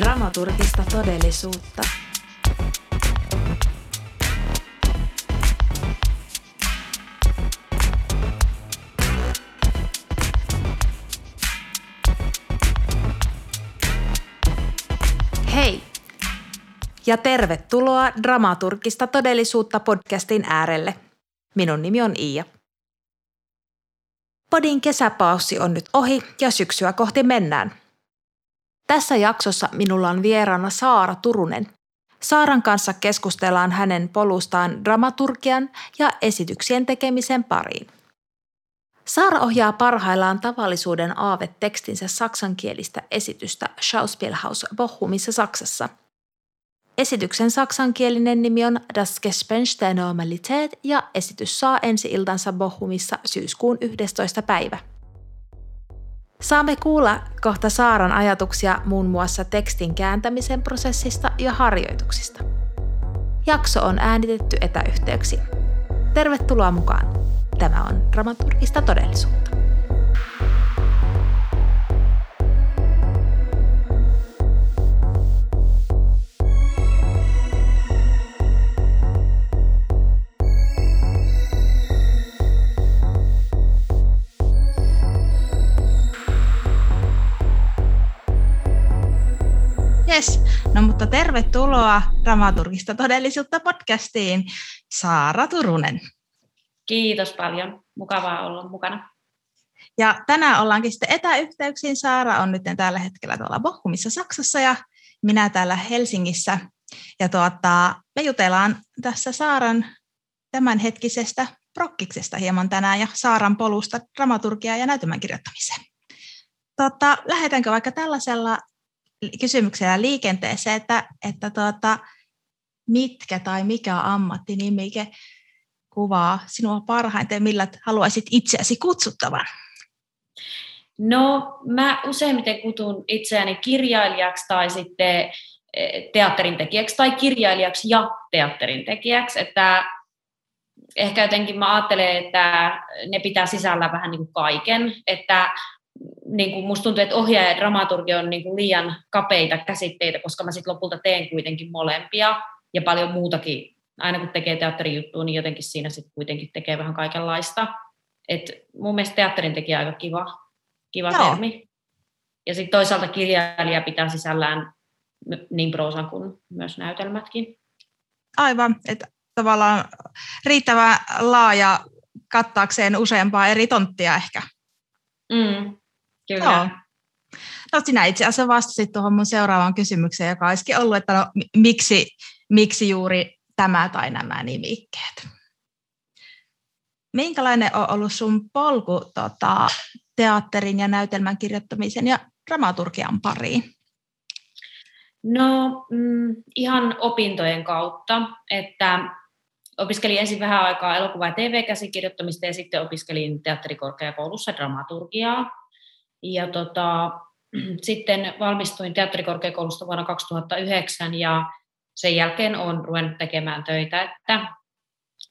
Dramaturgista todellisuutta. Hei! Ja tervetuloa Dramaturgista todellisuutta podcastin äärelle. Minun nimi on Iia. Podin kesäpaussi on nyt ohi ja syksyä kohti mennään. Tässä jaksossa minulla on vieraana Saara Turunen. Saaran kanssa keskustellaan hänen polustaan dramaturgian ja esityksien tekemisen pariin. Saara ohjaa parhaillaan tavallisuuden aave-tekstinsä saksankielistä esitystä Schauspielhaus Bochumissa Saksassa. Esityksen saksankielinen nimi on Das Gespenst der Normalität ja esitys saa ensi-iltansa Bochumissa syyskuun 11. päivä. Saamme kuulla kohta Saaran ajatuksia muun muassa tekstin kääntämisen prosessista ja harjoituksista. Jakso on äänitetty etäyhteyksiin. Tervetuloa mukaan. Tämä on dramaturgista todellisuutta. Yes. No mutta tervetuloa Dramaturgista todellisuutta podcastiin, Saara Turunen. Kiitos paljon. Mukavaa olla mukana. Ja tänään ollaankin sitten etäyhteyksiin. Saara on nyt tällä hetkellä tuolla Bochumissa Saksassa ja minä täällä Helsingissä. Ja tuota, me jutellaan tässä Saaran tämänhetkisestä prokkiksesta hieman tänään ja Saaran polusta dramaturgiaa ja näytelmän kirjoittamiseen. Tota, lähdetäänkö vaikka tällaisella kysymyksellä liikenteeseen, että, että tuota, mitkä tai mikä ammattinimike kuvaa sinua parhaiten millä haluaisit itseäsi kutsuttavan? No, mä useimmiten kutun itseäni kirjailijaksi tai sitten e, teatterin tekijäksi tai kirjailijaksi ja teatterin tekijäksi, että ehkä jotenkin mä ajattelen, että ne pitää sisällä vähän niin kuin kaiken, että niin kuin musta tuntuu, että ohjaaja ja dramaturgi on niin kuin liian kapeita käsitteitä, koska mä sitten lopulta teen kuitenkin molempia ja paljon muutakin. Aina kun tekee teatterijuttua, niin jotenkin siinä sitten kuitenkin tekee vähän kaikenlaista. Et mun mielestä teatterin tekijä aika kiva, kiva termi. Ja sitten toisaalta kirjailija pitää sisällään niin proosan kuin myös näytelmätkin. Aivan, että tavallaan riittävän laaja kattaakseen useampaa eri tonttia ehkä. Mm, Kyllä. Joo. No sinä itse asiassa vastasit tuohon mun seuraavaan kysymykseen, joka olisikin ollut, että no, miksi, miksi juuri tämä tai nämä nimikkeet. Minkälainen on ollut sun polku tota, teatterin ja näytelmän kirjoittamisen ja dramaturgian pariin? No mm, ihan opintojen kautta, että opiskelin ensin vähän aikaa elokuva- ja TV-käsikirjoittamista ja sitten opiskelin teatterikorkeakoulussa dramaturgiaa. Ja tota, sitten valmistuin teatterikorkeakoulusta vuonna 2009 ja sen jälkeen olen ruvennut tekemään töitä, että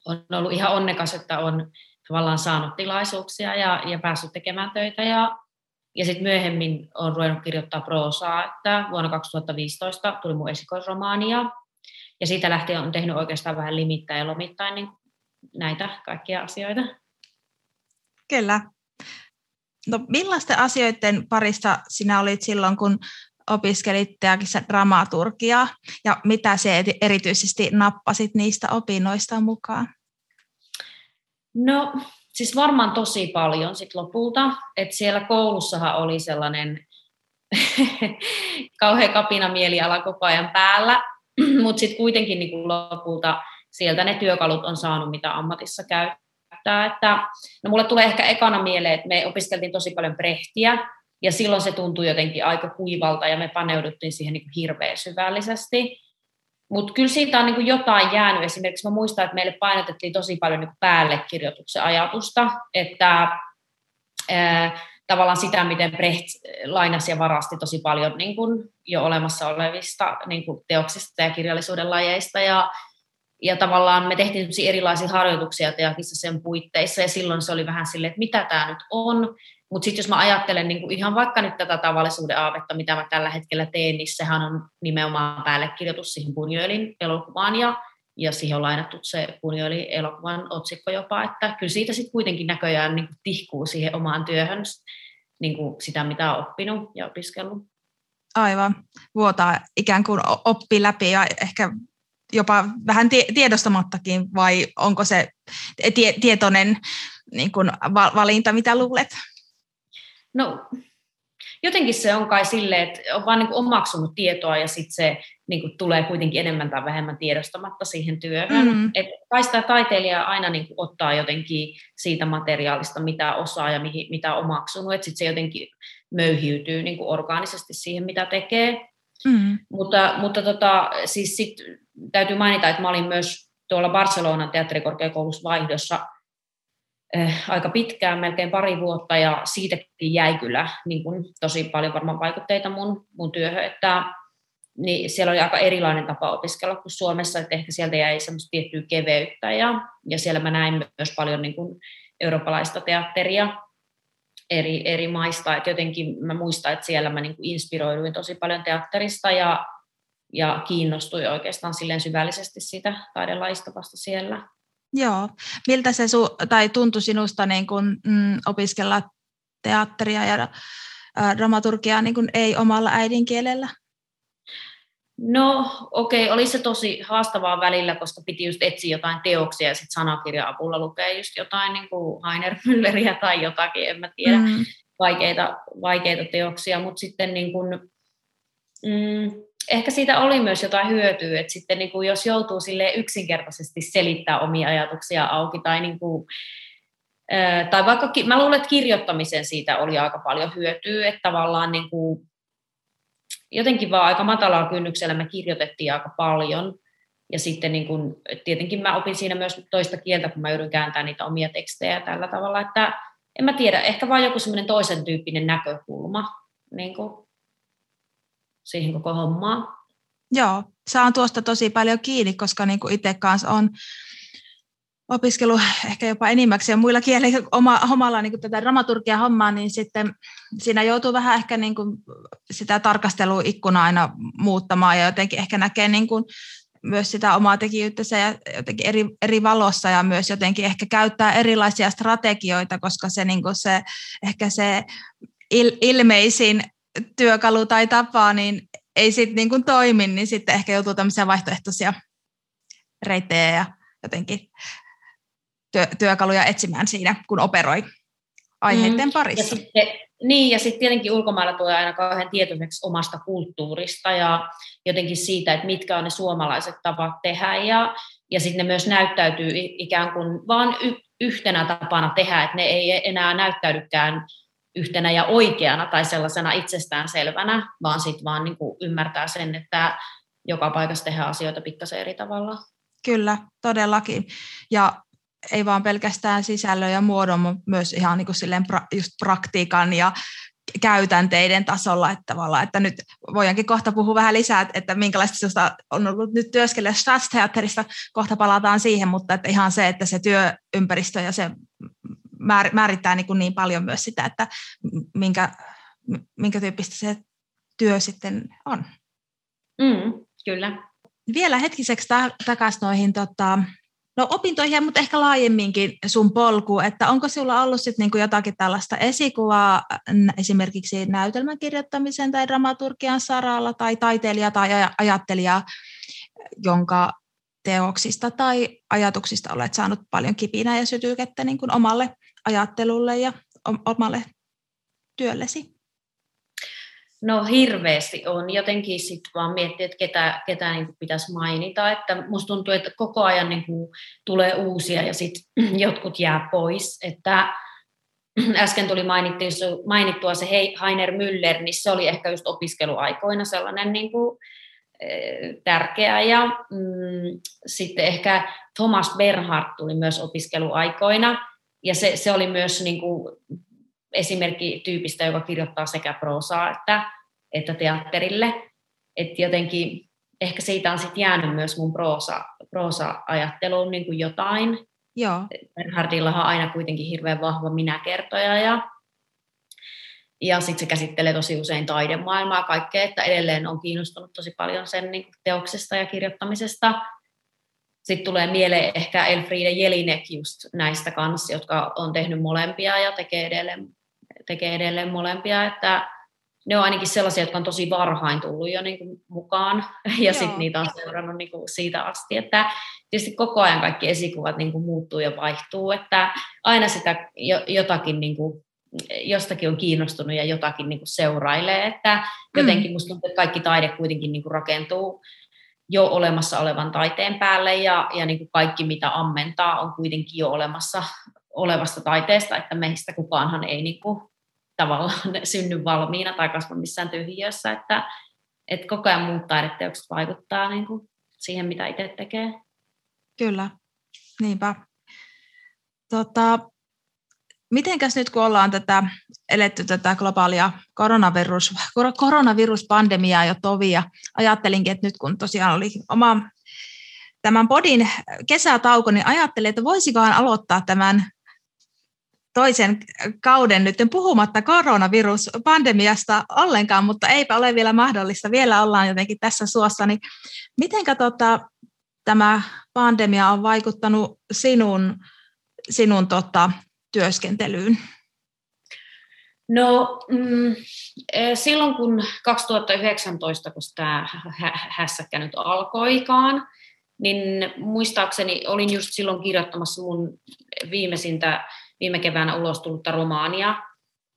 on ollut ihan onnekas, että on tavallaan saanut tilaisuuksia ja, ja päässyt tekemään töitä ja, ja sitten myöhemmin olen ruvennut kirjoittaa proosaa, että vuonna 2015 tuli mun esikoisromaania ja siitä lähtien olen tehnyt oikeastaan vähän limittäin ja lomittain niin näitä kaikkia asioita. Kyllä. No millaisten asioiden parissa sinä olit silloin, kun opiskelit teakissa dramaturgiaa, ja mitä se erityisesti nappasit niistä opinnoista mukaan? No siis varmaan tosi paljon sit lopulta, että siellä koulussahan oli sellainen kauhean kapina mieliala koko ajan päällä, mutta sitten kuitenkin niin lopulta sieltä ne työkalut on saanut, mitä ammatissa käy käyttää. Että, no mulle tulee ehkä ekana mieleen, että me opiskeltiin tosi paljon brehtiä, ja silloin se tuntui jotenkin aika kuivalta, ja me paneuduttiin siihen niin hirveän syvällisesti. Mutta kyllä siitä on niin jotain jäänyt. Esimerkiksi mä muistan, että meille painotettiin tosi paljon niin päällekirjoituksen ajatusta, että ää, tavallaan sitä, miten Brecht lainasi ja varasti tosi paljon niin kuin jo olemassa olevista niin kuin teoksista ja kirjallisuuden lajeista. Ja ja tavallaan me tehtiin erilaisia harjoituksia teakissa sen puitteissa, ja silloin se oli vähän silleen, että mitä tämä nyt on, mutta sitten jos mä ajattelen niin kuin ihan vaikka nyt tätä tavallisuuden aavetta, mitä mä tällä hetkellä teen, niin sehän on nimenomaan päällekirjoitus siihen Bunjoelin elokuvaan, ja, ja siihen on lainattu se Bunjoelin elokuvan otsikko jopa, että kyllä siitä sitten kuitenkin näköjään niin kuin tihkuu siihen omaan työhön niin kuin sitä, mitä on oppinut ja opiskellut. Aivan, vuotaa ikään kuin oppi läpi ja ehkä jopa vähän tiedostamattakin, vai onko se tie- tietoinen niin kuin valinta, mitä luulet? No jotenkin se on kai silleen, että on vaan niin omaksunut tietoa ja sitten se niin kuin tulee kuitenkin enemmän tai vähemmän tiedostamatta siihen työhön. Mm. Et kai sitä taiteilija aina niin kuin ottaa jotenkin siitä materiaalista, mitä osaa ja mihin, mitä on omaksunut, että sitten se jotenkin möyhiytyy niin kuin orgaanisesti siihen, mitä tekee. Mm. Mutta, mutta tota, siis sit täytyy mainita, että mä olin myös tuolla Barcelonan teatterikorkeakoulussa vaihdossa eh, aika pitkään, melkein pari vuotta, ja siitäkin jäi kyllä niin kun, tosi paljon varmaan vaikutteita mun, mun työhön, että niin siellä oli aika erilainen tapa opiskella kuin Suomessa, että ehkä sieltä jäi semmoista tiettyä keveyttä, ja, ja siellä mä näin myös paljon niin kun, eurooppalaista teatteria, eri, eri maista. Et jotenkin mä muistan, että siellä mä niin inspiroiduin tosi paljon teatterista ja, ja kiinnostuin oikeastaan silleen syvällisesti siitä taidelaista vasta siellä. Joo. Miltä se su- tai tuntui sinusta niin kuin, mm, opiskella teatteria ja ä, dramaturgiaa niin kuin ei omalla äidinkielellä? No okei, okay. oli se tosi haastavaa välillä, koska piti just etsiä jotain teoksia ja sitten sanakirja-avulla lukea just jotain niin kuin Heiner Mülleriä tai jotakin, en mä tiedä, mm. vaikeita, vaikeita teoksia, mutta sitten niin kuin, mm, ehkä siitä oli myös jotain hyötyä, että sitten niin kuin jos joutuu sille yksinkertaisesti selittää omia ajatuksia auki tai niin kuin, tai vaikka, mä luulen, että kirjoittamisen siitä oli aika paljon hyötyä, että tavallaan niin kuin jotenkin vaan aika matalaa kynnyksellä me kirjoitettiin aika paljon. Ja sitten niin kun, tietenkin mä opin siinä myös toista kieltä, kun mä yritän kääntää niitä omia tekstejä tällä tavalla, että en mä tiedä, ehkä vaan joku semmoinen toisen tyyppinen näkökulma niin kuin siihen koko hommaan. Joo, saan tuosta tosi paljon kiinni, koska niin kuin itse kanssa on opiskelu ehkä jopa enimmäkseen muilla kielillä oma, omalla niin kuin tätä dramaturgia hommaa, niin sitten siinä joutuu vähän ehkä niin kuin sitä tarkasteluikkunaa aina muuttamaan ja jotenkin ehkä näkee niin kuin myös sitä omaa tekijyyttä ja jotenkin eri, eri valossa ja myös jotenkin ehkä käyttää erilaisia strategioita, koska se, niin kuin se ehkä se il, ilmeisin työkalu tai tapa, niin ei sitten niin kuin toimi, niin sitten ehkä joutuu tämmöisiä vaihtoehtoisia reittejä ja jotenkin työ, työkaluja etsimään siinä, kun operoi aiheiden mm. parissa. Ja sitten, niin, ja sitten tietenkin ulkomailla tulee aina kauhean tietoiseksi omasta kulttuurista ja jotenkin siitä, että mitkä on ne suomalaiset tavat tehdä, ja, ja sitten ne myös näyttäytyy ikään kuin vain y- yhtenä tapana tehdä, että ne ei enää näyttäydykään yhtenä ja oikeana tai sellaisena itsestäänselvänä, vaan sitten vaan niin kuin ymmärtää sen, että joka paikassa tehdään asioita pikkasen eri tavalla. Kyllä, todellakin. Ja ei vaan pelkästään sisällön ja muodon, mutta myös ihan niin kuin silleen pra, just praktiikan ja käytänteiden tasolla, että, tavallaan, että nyt voidaankin kohta puhua vähän lisää, että minkälaista on ollut nyt työskennellä Staatsteatterissa, kohta palataan siihen, mutta että ihan se, että se työympäristö ja se määrittää niin, kuin niin paljon myös sitä, että minkä, minkä tyyppistä se työ sitten on. Mm, kyllä. Vielä hetkiseksi takaisin noihin tota, No opintoihin, mutta ehkä laajemminkin sun polku, että onko sinulla ollut sit niinku jotakin tällaista esikuvaa esimerkiksi näytelmän kirjoittamisen tai dramaturgian saralla tai taiteilija tai ajattelija, jonka teoksista tai ajatuksista olet saanut paljon kipinää ja sytykettä niin kuin omalle ajattelulle ja omalle työllesi? No hirveästi on. Jotenkin sitten vaan miettiä, että ketä, ketä niin pitäisi mainita. Että musta tuntuu, että koko ajan niin kuin tulee uusia ja sitten jotkut jää pois. Että äsken tuli mainittua se Heiner Müller, niin se oli ehkä just opiskeluaikoina sellainen niin kuin, tärkeä. Ja mm, sitten ehkä Thomas Bernhardt tuli myös opiskeluaikoina. Ja se, se oli myös niin kuin, esimerkki tyypistä, joka kirjoittaa sekä proosaa että, että teatterille. Että jotenkin ehkä siitä on sitten jäänyt myös mun proosa, proosa-ajatteluun niin kuin jotain. Joo. Bernhardillahan on aina kuitenkin hirveän vahva minäkertoja ja, ja sitten se käsittelee tosi usein taidemaailmaa kaikkea, että edelleen on kiinnostunut tosi paljon sen niin teoksesta ja kirjoittamisesta. Sitten tulee mieleen ehkä Elfriede Jelinek just näistä kanssa, jotka on tehnyt molempia ja tekee edelleen, tekee edelleen molempia, että ne on ainakin sellaisia, jotka on tosi varhain tullut jo niin kuin mukaan, ja sitten niitä on seurannut niin kuin siitä asti, että tietysti koko ajan kaikki esikuvat niin kuin muuttuu ja vaihtuu, että aina sitä jotakin niin kuin, jostakin on kiinnostunut ja jotakin niin kuin seurailee, että mm. jotenkin musta tuntuu, että kaikki taide kuitenkin niin kuin rakentuu jo olemassa olevan taiteen päälle ja, ja niin kuin kaikki mitä ammentaa on kuitenkin jo olemassa olevasta taiteesta, että meistä kukaanhan ei niin kuin tavallaan synny valmiina tai kasva missään tyhjiössä, että, että koko ajan muut taideteokset vaikuttaa niin kuin siihen, mitä itse tekee. Kyllä, niinpä. Tota, mitenkäs nyt kun ollaan tätä, eletty tätä globaalia koronavirus, koronaviruspandemiaa jo tovi, ja ajattelinkin, että nyt kun tosiaan oli oma tämän podin kesätauko, niin ajattelin, että voisikohan aloittaa tämän toisen kauden nyt puhumatta koronaviruspandemiasta ollenkaan, mutta eipä ole vielä mahdollista. Vielä ollaan jotenkin tässä suossa. Niin miten tota, tämä pandemia on vaikuttanut sinun, sinun tota, työskentelyyn? No mm, e, silloin kun 2019, kun tämä hässäkkä nyt alkoikaan, niin muistaakseni olin just silloin kirjoittamassa mun viimeisintä viime keväänä ulos tullutta romaania.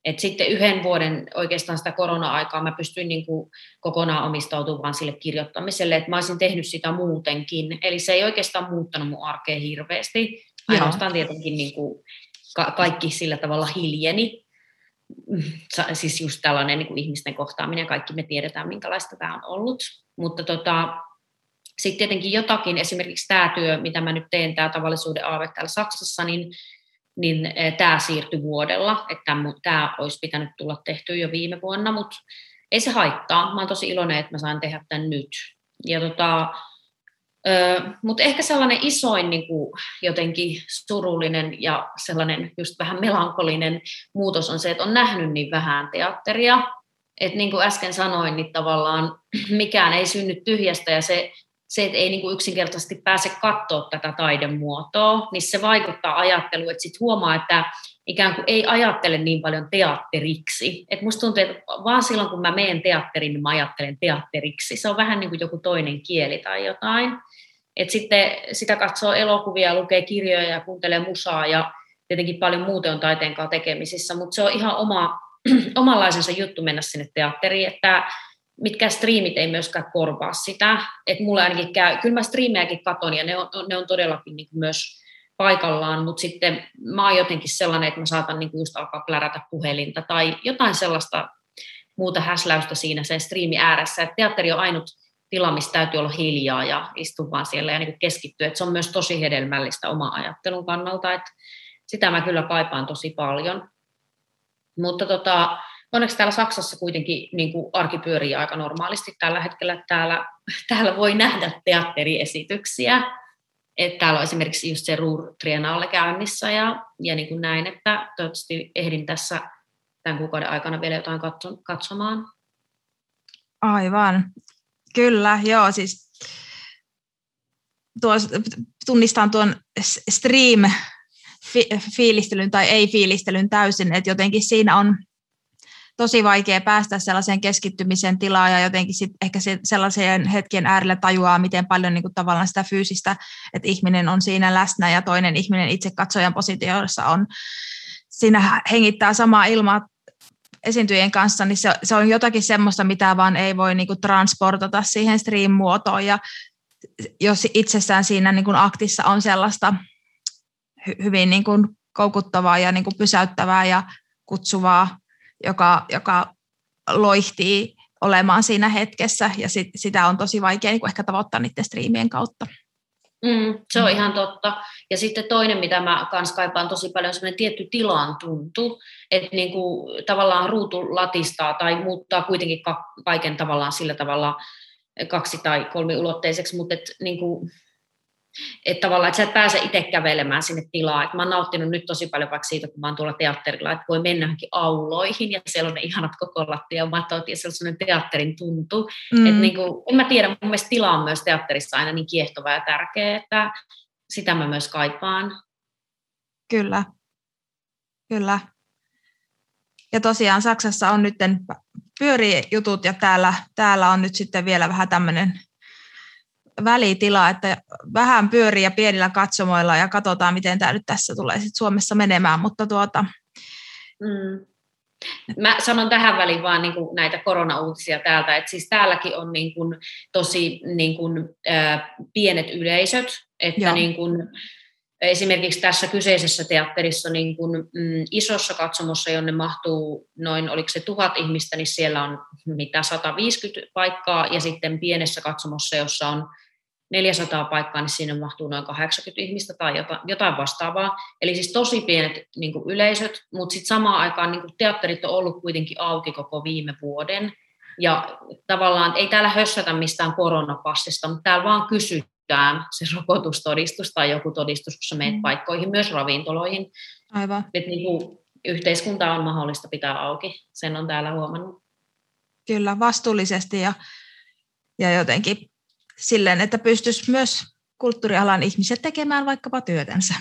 Et sitten yhden vuoden oikeastaan sitä korona-aikaa mä pystyin niin kuin kokonaan omistautumaan sille kirjoittamiselle, että mä olisin tehnyt sitä muutenkin. Eli se ei oikeastaan muuttanut mun arkea hirveästi. Ainoastaan tietenkin niin kuin ka- kaikki sillä tavalla hiljeni. Siis just tällainen niin kuin ihmisten kohtaaminen, kaikki me tiedetään, minkälaista tämä on ollut. Mutta tota, sitten tietenkin jotakin, esimerkiksi tämä työ, mitä mä nyt teen, tämä tavallisuuden aave täällä Saksassa, niin niin eh, tämä siirtyi vuodella, että tämä olisi pitänyt tulla tehtyä jo viime vuonna, mutta ei se haittaa. Mä olen tosi iloinen, että mä sain tehdä tämän nyt. Ja tota, mutta ehkä sellainen isoin niin kuin jotenkin surullinen ja sellainen just vähän melankolinen muutos on se, että on nähnyt niin vähän teatteria. Että niin kuin äsken sanoin, niin tavallaan mikään ei synny tyhjästä ja se se, että ei niin kuin yksinkertaisesti pääse katsoa tätä taidemuotoa, niin se vaikuttaa ajatteluun, että sitten huomaa, että ikään kuin ei ajattele niin paljon teatteriksi. Et musta tuntuu, että vaan silloin kun mä menen teatteriin, niin mä ajattelen teatteriksi. Se on vähän niin kuin joku toinen kieli tai jotain. Et sitten sitä katsoo elokuvia, lukee kirjoja ja kuuntelee musaa ja tietenkin paljon muuten on taiteen kanssa tekemisissä, mutta se on ihan oma, omanlaisensa juttu mennä sinne teatteriin, että mitkä striimit ei myöskään korvaa sitä. Että mulle ainakin käy, kyllä mä striimejäkin katon ja ne on, ne on todellakin niin myös paikallaan, mutta sitten mä oon jotenkin sellainen, että mä saatan niin just alkaa plärätä puhelinta tai jotain sellaista muuta häsläystä siinä sen striimi ääressä. että teatteri on ainut tila, missä täytyy olla hiljaa ja istua vaan siellä ja niin keskittyä. Et se on myös tosi hedelmällistä oma ajattelun kannalta, että sitä mä kyllä kaipaan tosi paljon. Mutta tota, onneksi täällä Saksassa kuitenkin niin kuin arki pyörii aika normaalisti tällä hetkellä. Täällä, täällä voi nähdä teatteriesityksiä. Että täällä on esimerkiksi just se Ruhr Triennale käynnissä ja, ja niin kuin näin, että toivottavasti ehdin tässä tämän kuukauden aikana vielä jotain katso, katsomaan. Aivan. Kyllä, joo, siis tuo, tunnistan tuon stream-fiilistelyn tai ei-fiilistelyn täysin, että jotenkin siinä on tosi vaikea päästä sellaiseen keskittymisen tilaan ja jotenkin sit ehkä se, sellaiseen hetken äärellä tajuaa, miten paljon niin kuin tavallaan sitä fyysistä, että ihminen on siinä läsnä ja toinen ihminen itse katsojan positiossa on. Siinä hengittää samaa ilmaa esiintyjien kanssa, niin se, se on jotakin semmoista, mitä vaan ei voi niin kuin transportata siihen stream-muotoon. Ja jos itsessään siinä niin kuin aktissa on sellaista hy, hyvin niin kuin koukuttavaa ja niin kuin pysäyttävää ja kutsuvaa joka, joka loihtii olemaan siinä hetkessä, ja sit, sitä on tosi vaikea niin ehkä tavoittaa niiden striimien kautta. Mm, se on ihan totta. Ja sitten toinen, mitä mä kans kaipaan tosi paljon, on semmoinen tietty tilan tuntu, että niinku, tavallaan ruutu latistaa tai muuttaa kuitenkin ka- kaiken tavallaan sillä tavalla kaksi- tai kolmiulotteiseksi, mutta et, niin kuin, että tavallaan, että sä et pääse itse kävelemään sinne tilaan. Et mä oon nauttinut nyt tosi paljon vaikka siitä, kun mä oon tuolla teatterilla, että voi mennä auloihin ja siellä on ne ihanat koko lattiamatot ja se on sellainen teatterin tuntu. Mm. Et niin kuin, en mä tiedä, mun mielestä tila on myös teatterissa aina niin kiehtova ja tärkeä, että sitä mä myös kaipaan. Kyllä, kyllä. Ja tosiaan Saksassa on nyt pyörii jutut ja täällä, täällä on nyt sitten vielä vähän tämmöinen välitila, että vähän pyörii ja pienillä katsomoilla ja katsotaan, miten tämä nyt tässä tulee sitten Suomessa menemään, mutta tuota... Mm. Mä sanon tähän väliin vaan niin kuin näitä koronauutisia täältä, että siis täälläkin on niin kuin tosi niin kuin, äh, pienet yleisöt, että niin kuin, esimerkiksi tässä kyseisessä teatterissa niin kun, mm, isossa katsomossa, jonne mahtuu noin, oliko se tuhat ihmistä, niin siellä on mitä 150 paikkaa, ja sitten pienessä katsomossa, jossa on 400 paikkaa, niin sinne mahtuu noin 80 ihmistä tai jotain vastaavaa. Eli siis tosi pienet niin kuin yleisöt, mutta sitten samaan aikaan niin kuin teatterit on ollut kuitenkin auki koko viime vuoden. Ja tavallaan ei täällä hössätä mistään koronapassista, mutta täällä vaan kysytään se rokotustodistus tai joku todistus, kun sä menet mm. paikkoihin, myös ravintoloihin. Aivan. Et niin kuin yhteiskunta on mahdollista pitää auki, sen on täällä huomannut. Kyllä, vastuullisesti ja, ja jotenkin silleen, että pystyisi myös kulttuurialan ihmiset tekemään vaikkapa työtänsä.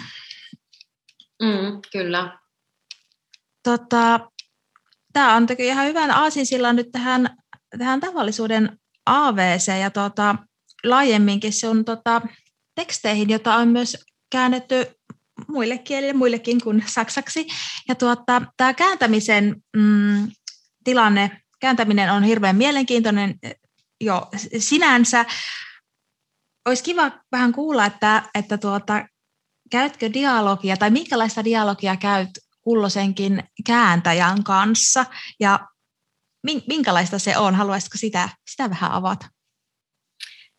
Mm, kyllä. Tota, Tämä on teki ihan hyvän aasinsillan nyt tähän, tähän tavallisuuden AVC ja tota, laajemminkin se on tota, teksteihin, jota on myös käännetty muille kielille, muillekin kuin saksaksi. Ja tuota, tämä kääntämisen mm, tilanne, kääntäminen on hirveän mielenkiintoinen jo sinänsä. Olisi kiva vähän kuulla, että, että tuota, käytkö dialogia tai minkälaista dialogia käyt kulloisenkin kääntäjän kanssa ja minkälaista se on? Haluaisitko sitä, sitä vähän avata?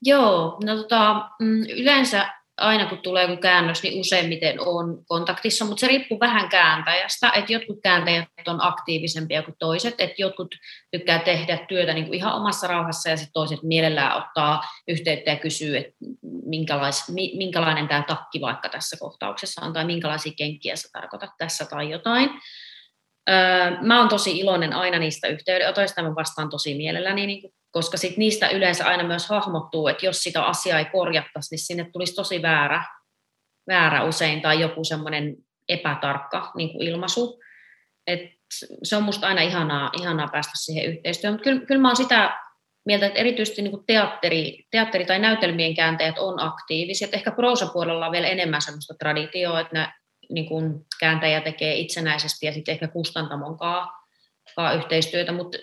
Joo, no tota, mm, yleensä aina kun tulee joku käännös, niin useimmiten on kontaktissa, mutta se riippuu vähän kääntäjästä, että jotkut kääntäjät on aktiivisempia kuin toiset, että jotkut tykkää tehdä työtä niin kuin ihan omassa rauhassa ja sitten toiset mielellään ottaa yhteyttä ja kysyy, että minkälais, minkälainen tämä takki vaikka tässä kohtauksessa on tai minkälaisia kenkiä sä tarkoitat tässä tai jotain. Öö, mä oon tosi iloinen aina niistä yhteydenotoista, mä vastaan tosi mielelläni niin kuin koska sit niistä yleensä aina myös hahmottuu, että jos sitä asiaa ei korjattaisi, niin sinne tulisi tosi väärä, väärä usein tai joku semmoinen epätarkka niin kuin ilmaisu. Et se on musta aina ihanaa, ihanaa päästä siihen yhteistyöhön, mutta kyllä, kyllä mä oon sitä mieltä, että erityisesti niin kuin teatteri, teatteri- tai näytelmien kääntäjät on aktiivisia. Et ehkä proosapuolella on vielä enemmän sellaista traditioa, että ne niin kuin kääntäjä tekee itsenäisesti ja sitten ehkä kustantamon kanssa yhteistyötä, mutta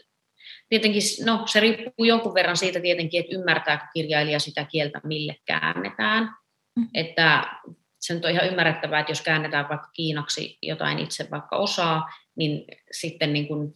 tietenkin, no se riippuu jonkun verran siitä tietenkin, että ymmärtääkö kirjailija sitä kieltä, mille käännetään. Mm. Että se on ihan ymmärrettävää, että jos käännetään vaikka kiinaksi jotain itse vaikka osaa, niin sitten niin kuin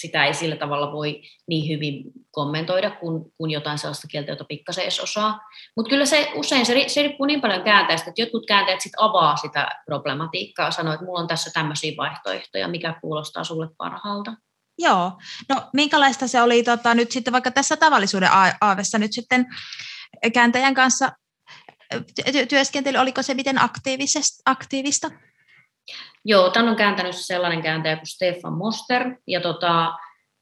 sitä ei sillä tavalla voi niin hyvin kommentoida kuin, kuin jotain sellaista kieltä, jota pikkasen edes osaa. Mutta kyllä se usein, se, se riippuu niin paljon kääntäjästä, että jotkut kääntäjät sit avaa sitä problematiikkaa ja sanoo, että mulla on tässä tämmöisiä vaihtoehtoja, mikä kuulostaa sulle parhaalta. Joo, no minkälaista se oli tota, nyt sitten vaikka tässä tavallisuuden aavessa nyt sitten kääntäjän kanssa työskentely, oliko se miten aktiivista? Joo, tämän on kääntänyt sellainen kääntäjä kuin Stefan Moster, ja tota,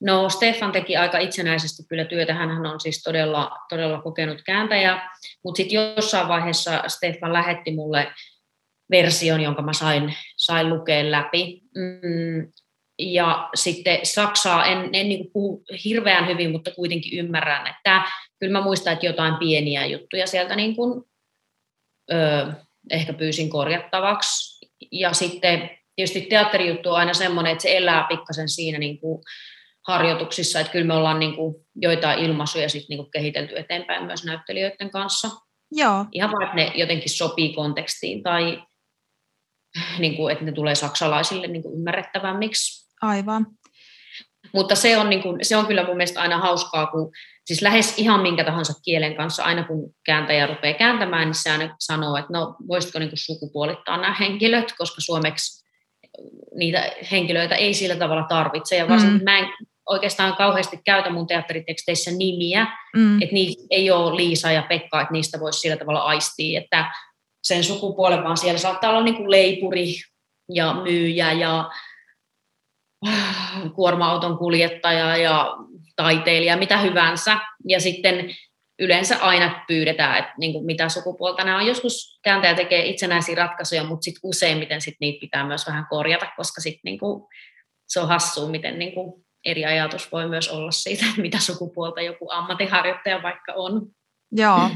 no Stefan teki aika itsenäisesti kyllä työtä, hän on siis todella, todella kokenut kääntäjä, mutta sitten jossain vaiheessa Stefan lähetti mulle version, jonka mä sain, sain lukea läpi. Mm, ja sitten Saksaa en, en niin puhu hirveän hyvin, mutta kuitenkin ymmärrän, että kyllä mä muistan, että jotain pieniä juttuja sieltä niin kuin, ö, ehkä pyysin korjattavaksi. Ja sitten tietysti teatterijuttu on aina semmoinen, että se elää pikkasen siinä niin kuin harjoituksissa, että kyllä me ollaan niin kuin joitain ilmaisuja sitten niin kuin kehitelty eteenpäin myös näyttelijöiden kanssa. Joo. Ihan vaan, että ne jotenkin sopii kontekstiin tai niin kuin, että ne tulee saksalaisille niin kuin ymmärrettävämmiksi. Aivan. Mutta se on, niin kuin, se on kyllä mun mielestä aina hauskaa, kun siis lähes ihan minkä tahansa kielen kanssa, aina kun kääntäjä rupeaa kääntämään, niin se aina sanoo, että no voisitko niin kuin sukupuolittaa nämä henkilöt, koska suomeksi niitä henkilöitä ei sillä tavalla tarvitse. Ja varsinkin mm. mä, en, oikeastaan kauheasti käytä mun teatteriteksteissä nimiä, mm. että niitä ei ole Liisa ja Pekka, että niistä voisi sillä tavalla aistia, että sen sukupuolen, vaan siellä saattaa olla niin kuin leipuri ja myyjä ja kuorma-auton kuljettaja ja taiteilija, mitä hyvänsä. Ja sitten yleensä aina pyydetään, että niin kuin mitä sukupuolta nämä on. Joskus kääntäjä tekee itsenäisiä ratkaisuja, mutta sitten useimmiten sit niitä pitää myös vähän korjata, koska sit niin kuin, se on hassua, miten niin kuin eri ajatus voi myös olla siitä, mitä sukupuolta joku ammattiharjoittaja vaikka on. Joo,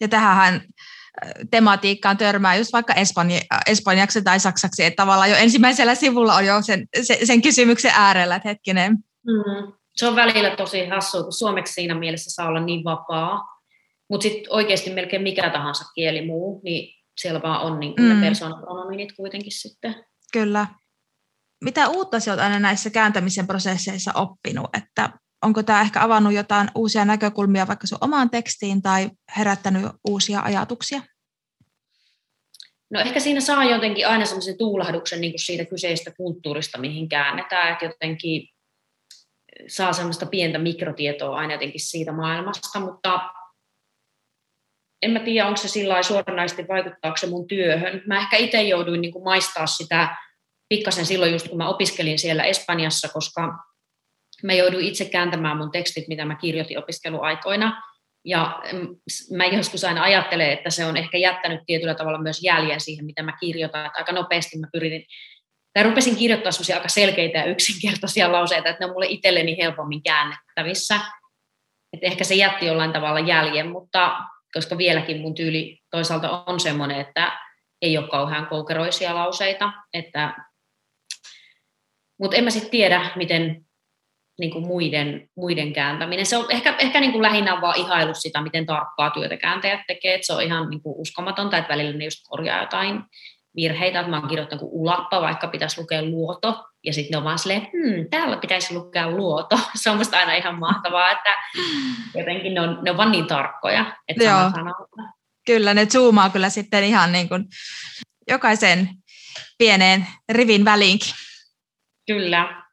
ja tähän tematiikkaan törmää just vaikka espanja, espanjaksi tai saksaksi, että tavallaan jo ensimmäisellä sivulla on jo sen, sen, sen kysymyksen äärellä, että hetkinen. Mm. Se on välillä tosi hassua, kun suomeksi siinä mielessä saa olla niin vapaa, mutta sitten oikeasti melkein mikä tahansa kieli muu, niin siellä vaan on niin mm. ne persoonapronominit kuitenkin sitten. Kyllä. Mitä uutta sinä olet aina näissä kääntämisen prosesseissa oppinut, että onko tämä ehkä avannut jotain uusia näkökulmia vaikka sun omaan tekstiin tai herättänyt uusia ajatuksia? No ehkä siinä saa jotenkin aina semmoisen tuulahduksen niin kuin siitä kyseistä kulttuurista, mihin käännetään, että jotenkin saa semmoista pientä mikrotietoa aina jotenkin siitä maailmasta, mutta en mä tiedä, onko se sillä suoranaisesti vaikuttaako se mun työhön. Mä ehkä itse jouduin niin kuin maistaa sitä pikkasen silloin just, kun mä opiskelin siellä Espanjassa, koska mä jouduin itse kääntämään mun tekstit, mitä mä kirjoitin opiskeluaikoina. Ja mä joskus aina ajattelen, että se on ehkä jättänyt tietyllä tavalla myös jäljen siihen, mitä mä kirjoitan. Että aika nopeasti mä pyrin, tai rupesin kirjoittaa sellaisia aika selkeitä ja yksinkertaisia lauseita, että ne on mulle itselleni helpommin käännettävissä. Että ehkä se jätti jollain tavalla jäljen, mutta koska vieläkin mun tyyli toisaalta on semmoinen, että ei ole kauhean koukeroisia lauseita, että mutta en mä sitten tiedä, miten niin kuin muiden, muiden kääntäminen. Se on ehkä, ehkä niin kuin lähinnä vaan ihailu sitä, miten tarkkaa työtä kääntäjät tekee. Että se on ihan niin kuin uskomatonta, että välillä ne just korjaa jotain virheitä, että mä oon kirjoittanut kuin ulappa, vaikka pitäisi lukea luoto, ja sitten ne on vaan silleen, hmm, täällä pitäisi lukea luoto. Se on musta aina ihan mahtavaa, että jotenkin ne on, ne on vaan niin tarkkoja, että Joo. Kyllä, ne zoomaa kyllä sitten ihan niin kuin jokaisen pieneen rivin väliinkin. Kyllä.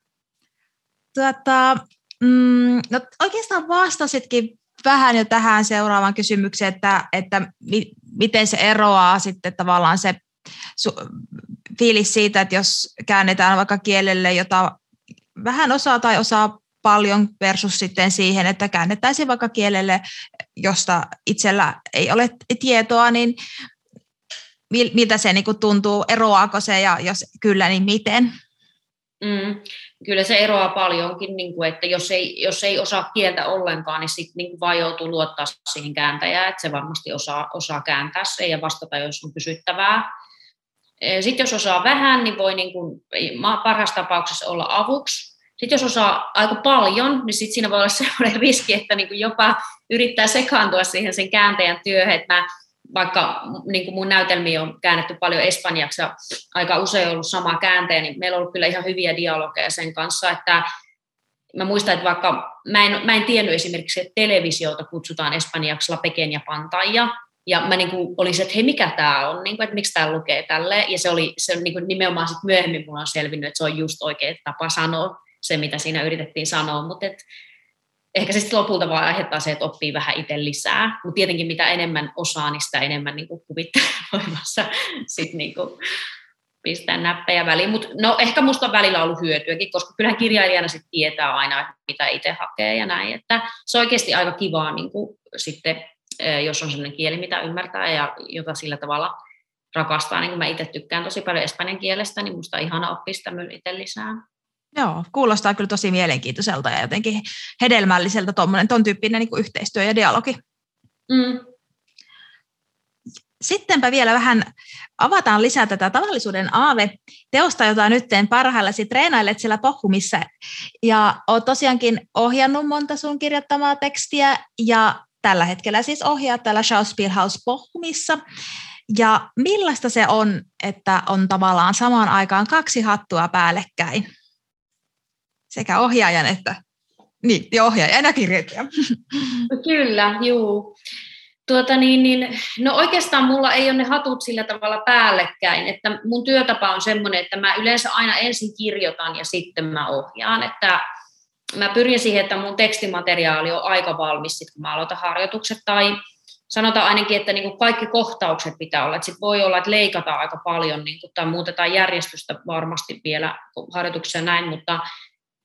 Tuota, mm, no oikeastaan vastasitkin vähän jo tähän seuraavaan kysymykseen, että, että mi, miten se eroaa sitten tavallaan se su, fiilis siitä, että jos käännetään vaikka kielelle, jota vähän osaa tai osaa paljon versus sitten siihen, että käännettäisiin vaikka kielelle, josta itsellä ei ole tietoa, niin miltä se niin tuntuu, eroaako se ja jos kyllä, niin miten? Mm, kyllä se eroaa paljonkin, niin kuin, että jos ei, jos ei osaa kieltä ollenkaan, niin sitten niin vaan joutuu luottaa siihen kääntäjään, että se varmasti osaa, osaa kääntää se ja vastata, jos on kysyttävää. Sitten jos osaa vähän, niin voi niin kuin, parhaassa tapauksessa olla avuksi. Sitten jos osaa aika paljon, niin sitten siinä voi olla sellainen riski, että niin kuin jopa yrittää sekaantua siihen sen kääntäjän työhön, että mä vaikka niin kuin mun näytelmiä on käännetty paljon espanjaksi ja aika usein ollut sama käänteen, niin meillä on ollut kyllä ihan hyviä dialogeja sen kanssa, että mä muistan, että vaikka mä en, mä en tiennyt esimerkiksi, että televisiota kutsutaan espanjaksi La Pequeña Pantalla, ja mä niin olin se, että hei, mikä tämä on, niin kuin, että miksi tämä lukee tälle, ja se oli se niin kuin nimenomaan sit myöhemmin mulla on selvinnyt, että se on just oikea tapa sanoa se, mitä siinä yritettiin sanoa, mutta et, ehkä se sitten lopulta vaan aiheuttaa se, että oppii vähän itse lisää, mutta tietenkin mitä enemmän osaa, niin sitä enemmän niin kuvittelee voimassa sitten niin pistää näppejä väliin. Mutta no ehkä musta on välillä ollut hyötyäkin, koska kyllähän kirjailijana sitten tietää aina, mitä itse hakee ja näin. Että se on oikeasti aika kivaa niin sitten, jos on sellainen kieli, mitä ymmärtää ja jota sillä tavalla rakastaa. Niin kuin mä itse tykkään tosi paljon espanjan kielestä, niin musta on ihana oppia sitä myös itse lisää. Joo, kuulostaa kyllä tosi mielenkiintoiselta ja jotenkin hedelmälliseltä tuommoinen ton tyyppinen niin kuin yhteistyö ja dialogi. Mm. Sittenpä vielä vähän avataan lisää tätä tavallisuuden aave-teosta, jota nyt teen parhaillasi treenailet siellä Pohjumissa. Ja olet tosiaankin ohjannut monta sun kirjoittamaa tekstiä ja tällä hetkellä siis ohjaa täällä Schauspielhaus Pohjumissa. Ja millaista se on, että on tavallaan samaan aikaan kaksi hattua päällekkäin? Sekä ohjaajan että niin, ja ohjaajan ja kirjoittajan. No kyllä, juu. Tuota niin, niin, no oikeastaan mulla ei ole ne hatut sillä tavalla päällekkäin, että mun työtapa on semmoinen, että mä yleensä aina ensin kirjoitan ja sitten mä ohjaan, että mä pyrin siihen, että mun tekstimateriaali on aika valmis, sit kun mä aloitan harjoitukset, tai sanotaan ainakin, että niin kaikki kohtaukset pitää olla. Että sit voi olla, että leikataan aika paljon niin kuin, tai muutetaan järjestystä varmasti vielä harjoituksessa näin, mutta,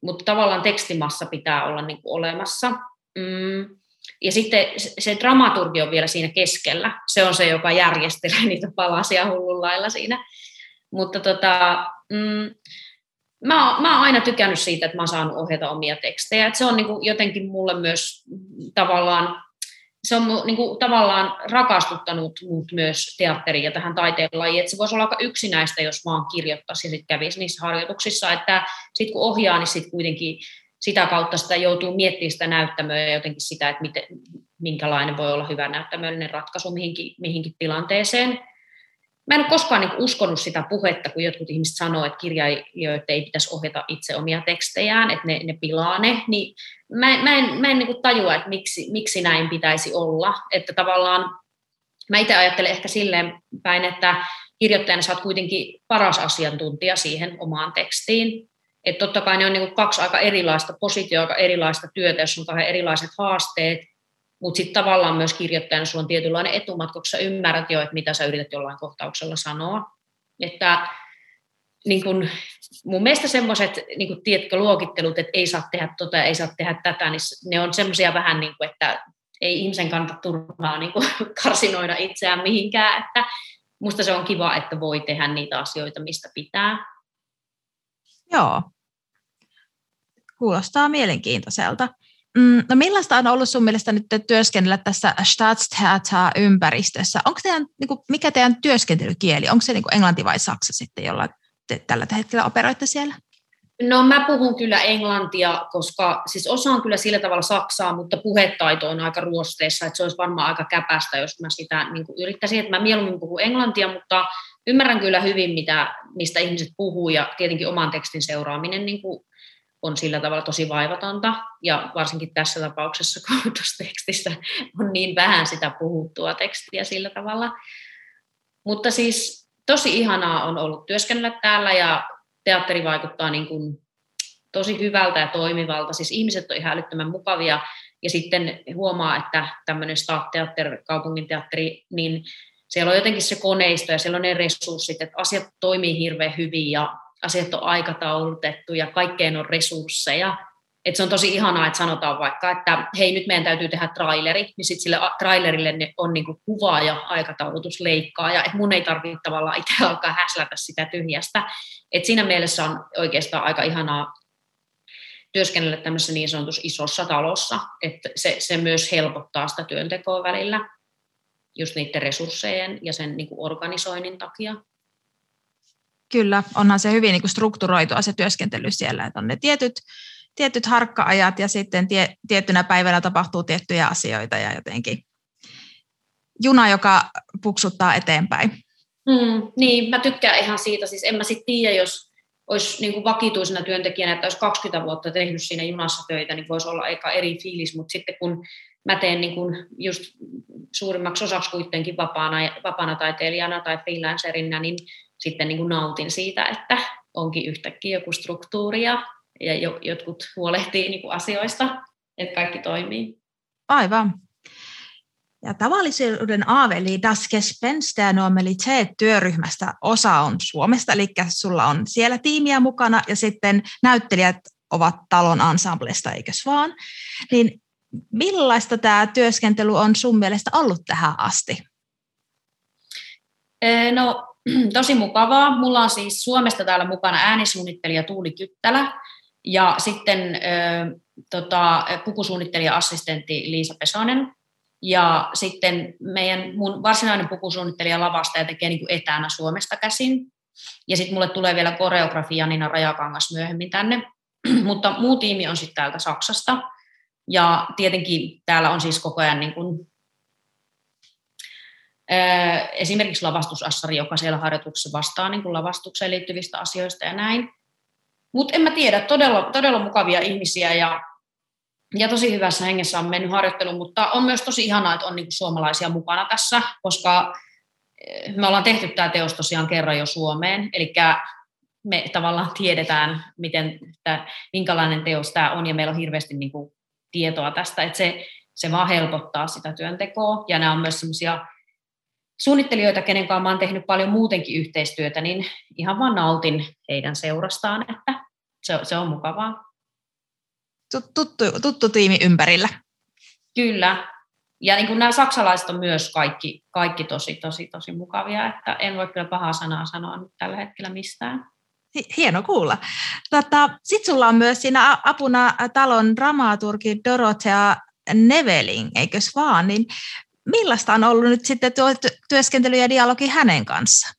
mutta tavallaan tekstimassa pitää olla niin kuin olemassa. Mm. Ja sitten se dramaturgi on vielä siinä keskellä. Se on se, joka järjestelee niitä palasia hullun lailla siinä. Mutta tota, mm, mä, oon, mä oon aina tykännyt siitä, että mä oon saanut ohjata omia tekstejä. Et se on niinku jotenkin mulle myös tavallaan, se on niinku tavallaan rakastuttanut mut myös teatteriin ja tähän taiteenlajiin. Että se voisi olla aika yksinäistä, jos vaan kirjoittaisi ja sitten kävisi niissä harjoituksissa. Että sitten kun ohjaa, niin sitten kuitenkin sitä kautta sitä joutuu miettimään sitä näyttämöä ja jotenkin sitä, että miten, minkälainen voi olla hyvä näyttämöllinen ratkaisu mihinkin, mihinkin tilanteeseen mä en ole koskaan niin uskonut sitä puhetta, kun jotkut ihmiset sanoo, että kirjailijoita ei pitäisi ohjata itse omia tekstejään, että ne, ne pilaa ne, niin mä, mä en, mä en niin tajua, että miksi, miksi näin pitäisi olla. Että tavallaan mä itse ajattelen ehkä silleen päin, että kirjoittajana sä oot kuitenkin paras asiantuntija siihen omaan tekstiin. Että totta kai ne on niin kaksi aika erilaista positioa, aika erilaista työtä, jos on kahden erilaiset haasteet, mutta sitten tavallaan myös kirjoittajana sulla on tietynlainen etumatka, koska sä ymmärrät jo, että mitä sä yrität jollain kohtauksella sanoa. Että niin kun, mun mielestä semmoiset niin tiedätkö, luokittelut, että ei saa tehdä tota ei saa tehdä tätä, niin ne on semmoisia vähän niin kuin, että ei ihmisen kannata turhaa niin kuin, karsinoida itseään mihinkään, että musta se on kiva, että voi tehdä niitä asioita, mistä pitää. Joo. Kuulostaa mielenkiintoiselta. Mm, no millaista on ollut sun mielestä nyt työskennellä tässä Staatstheater-ympäristössä? Onko teidän, niin kuin, mikä teidän työskentelykieli? Onko se niin kuin englanti vai saksa sitten, jolla te tällä hetkellä operoitte siellä? No mä puhun kyllä englantia, koska siis osaan kyllä sillä tavalla saksaa, mutta puhetaito on aika ruosteessa, että se olisi varmaan aika käpästä, jos mä sitä niin kuin yrittäisin, että mä mieluummin puhun englantia, mutta ymmärrän kyllä hyvin, mitä, mistä ihmiset puhuu ja tietenkin oman tekstin seuraaminen niin kuin on sillä tavalla tosi vaivatonta, ja varsinkin tässä tapauksessa, kun tuossa tekstissä on niin vähän sitä puhuttua tekstiä sillä tavalla. Mutta siis tosi ihanaa on ollut työskennellä täällä, ja teatteri vaikuttaa niin kuin tosi hyvältä ja toimivalta. Siis ihmiset on ihan älyttömän mukavia, ja sitten huomaa, että tämmöinen Staatteatter, kaupunginteatteri, niin siellä on jotenkin se koneisto ja siellä on ne resurssit, että asiat toimii hirveän hyvin ja asiat on aikataulutettu ja kaikkeen on resursseja. Et se on tosi ihanaa, että sanotaan vaikka, että hei nyt meidän täytyy tehdä traileri, niin sitten sille trailerille on niinku kuva ja aikataulutus leikkaa, ja et mun ei tarvitse tavallaan itse alkaa häslätä sitä tyhjästä. Et siinä mielessä on oikeastaan aika ihanaa työskennellä tämmöisessä niin sanotussa isossa talossa, että se, se myös helpottaa sitä työntekoa välillä just niiden resurssejen ja sen niin kuin organisoinnin takia. Kyllä, onhan se hyvin niin kuin strukturoitua se työskentely siellä, että on ne tietyt, tietyt harkka-ajat ja sitten tie, tiettynä päivänä tapahtuu tiettyjä asioita ja jotenkin juna, joka puksuttaa eteenpäin. Mm, niin, mä tykkään ihan siitä. Siis en mä sitten tiedä, jos olisi niin kuin vakituisena työntekijänä, että olisi 20 vuotta tehnyt siinä junassa töitä, niin voisi olla aika eri fiilis, mutta sitten kun mä teen niin kuin just suurimmaksi osaksi kuitenkin vapaana, vapaana taiteilijana tai freelancerina, niin sitten niin kuin nautin siitä, että onkin yhtäkkiä joku struktuuri ja, ja jotkut huolehtii niin kuin asioista, että kaikki toimii. Aivan. Ja tavallisuuden aave, eli Das Gespenst ja Normalitet-työryhmästä osa on Suomesta, eli sulla on siellä tiimiä mukana, ja sitten näyttelijät ovat talon ensemblesta, eikös vaan? Niin millaista tämä työskentely on sun mielestä ollut tähän asti? No tosi mukavaa. Mulla on siis Suomesta täällä mukana äänisuunnittelija Tuuli Kyttälä ja sitten tota, pukusuunnittelija-assistentti Liisa Pesonen. Ja sitten meidän, mun varsinainen pukusuunnittelija lavastaja tekee niin kuin etänä Suomesta käsin. Ja sitten mulle tulee vielä koreografia Nina Rajakangas myöhemmin tänne. Mutta muu tiimi on sitten täältä Saksasta. Ja tietenkin täällä on siis koko ajan niin kuin esimerkiksi lavastusassari, joka siellä harjoituksessa vastaa niin kuin lavastukseen liittyvistä asioista ja näin. Mutta en mä tiedä, todella, todella mukavia ihmisiä ja, ja tosi hyvässä hengessä on mennyt harjoittelu, mutta on myös tosi ihanaa, että on niin kuin suomalaisia mukana tässä, koska me ollaan tehty tämä teos tosiaan kerran jo Suomeen, eli me tavallaan tiedetään, miten, että, minkälainen teos tämä on, ja meillä on hirveästi niin kuin, tietoa tästä, että se, se vaan helpottaa sitä työntekoa, ja nämä on myös sellaisia suunnittelijoita, kenen kanssa olen tehnyt paljon muutenkin yhteistyötä, niin ihan vaan nautin heidän seurastaan, että se, se on mukavaa. Tuttu, tuttu tiimi ympärillä. Kyllä. Ja niin kuin nämä saksalaiset on myös kaikki, kaikki tosi, tosi, tosi mukavia, että en voi kyllä pahaa sanaa sanoa nyt tällä hetkellä mistään. Hieno kuulla. Tota, Sitten sulla on myös siinä apuna talon dramaturgi Dorothea Neveling, eikös vaan? Niin millaista on ollut nyt sitten tuo työskentely ja dialogi hänen kanssa?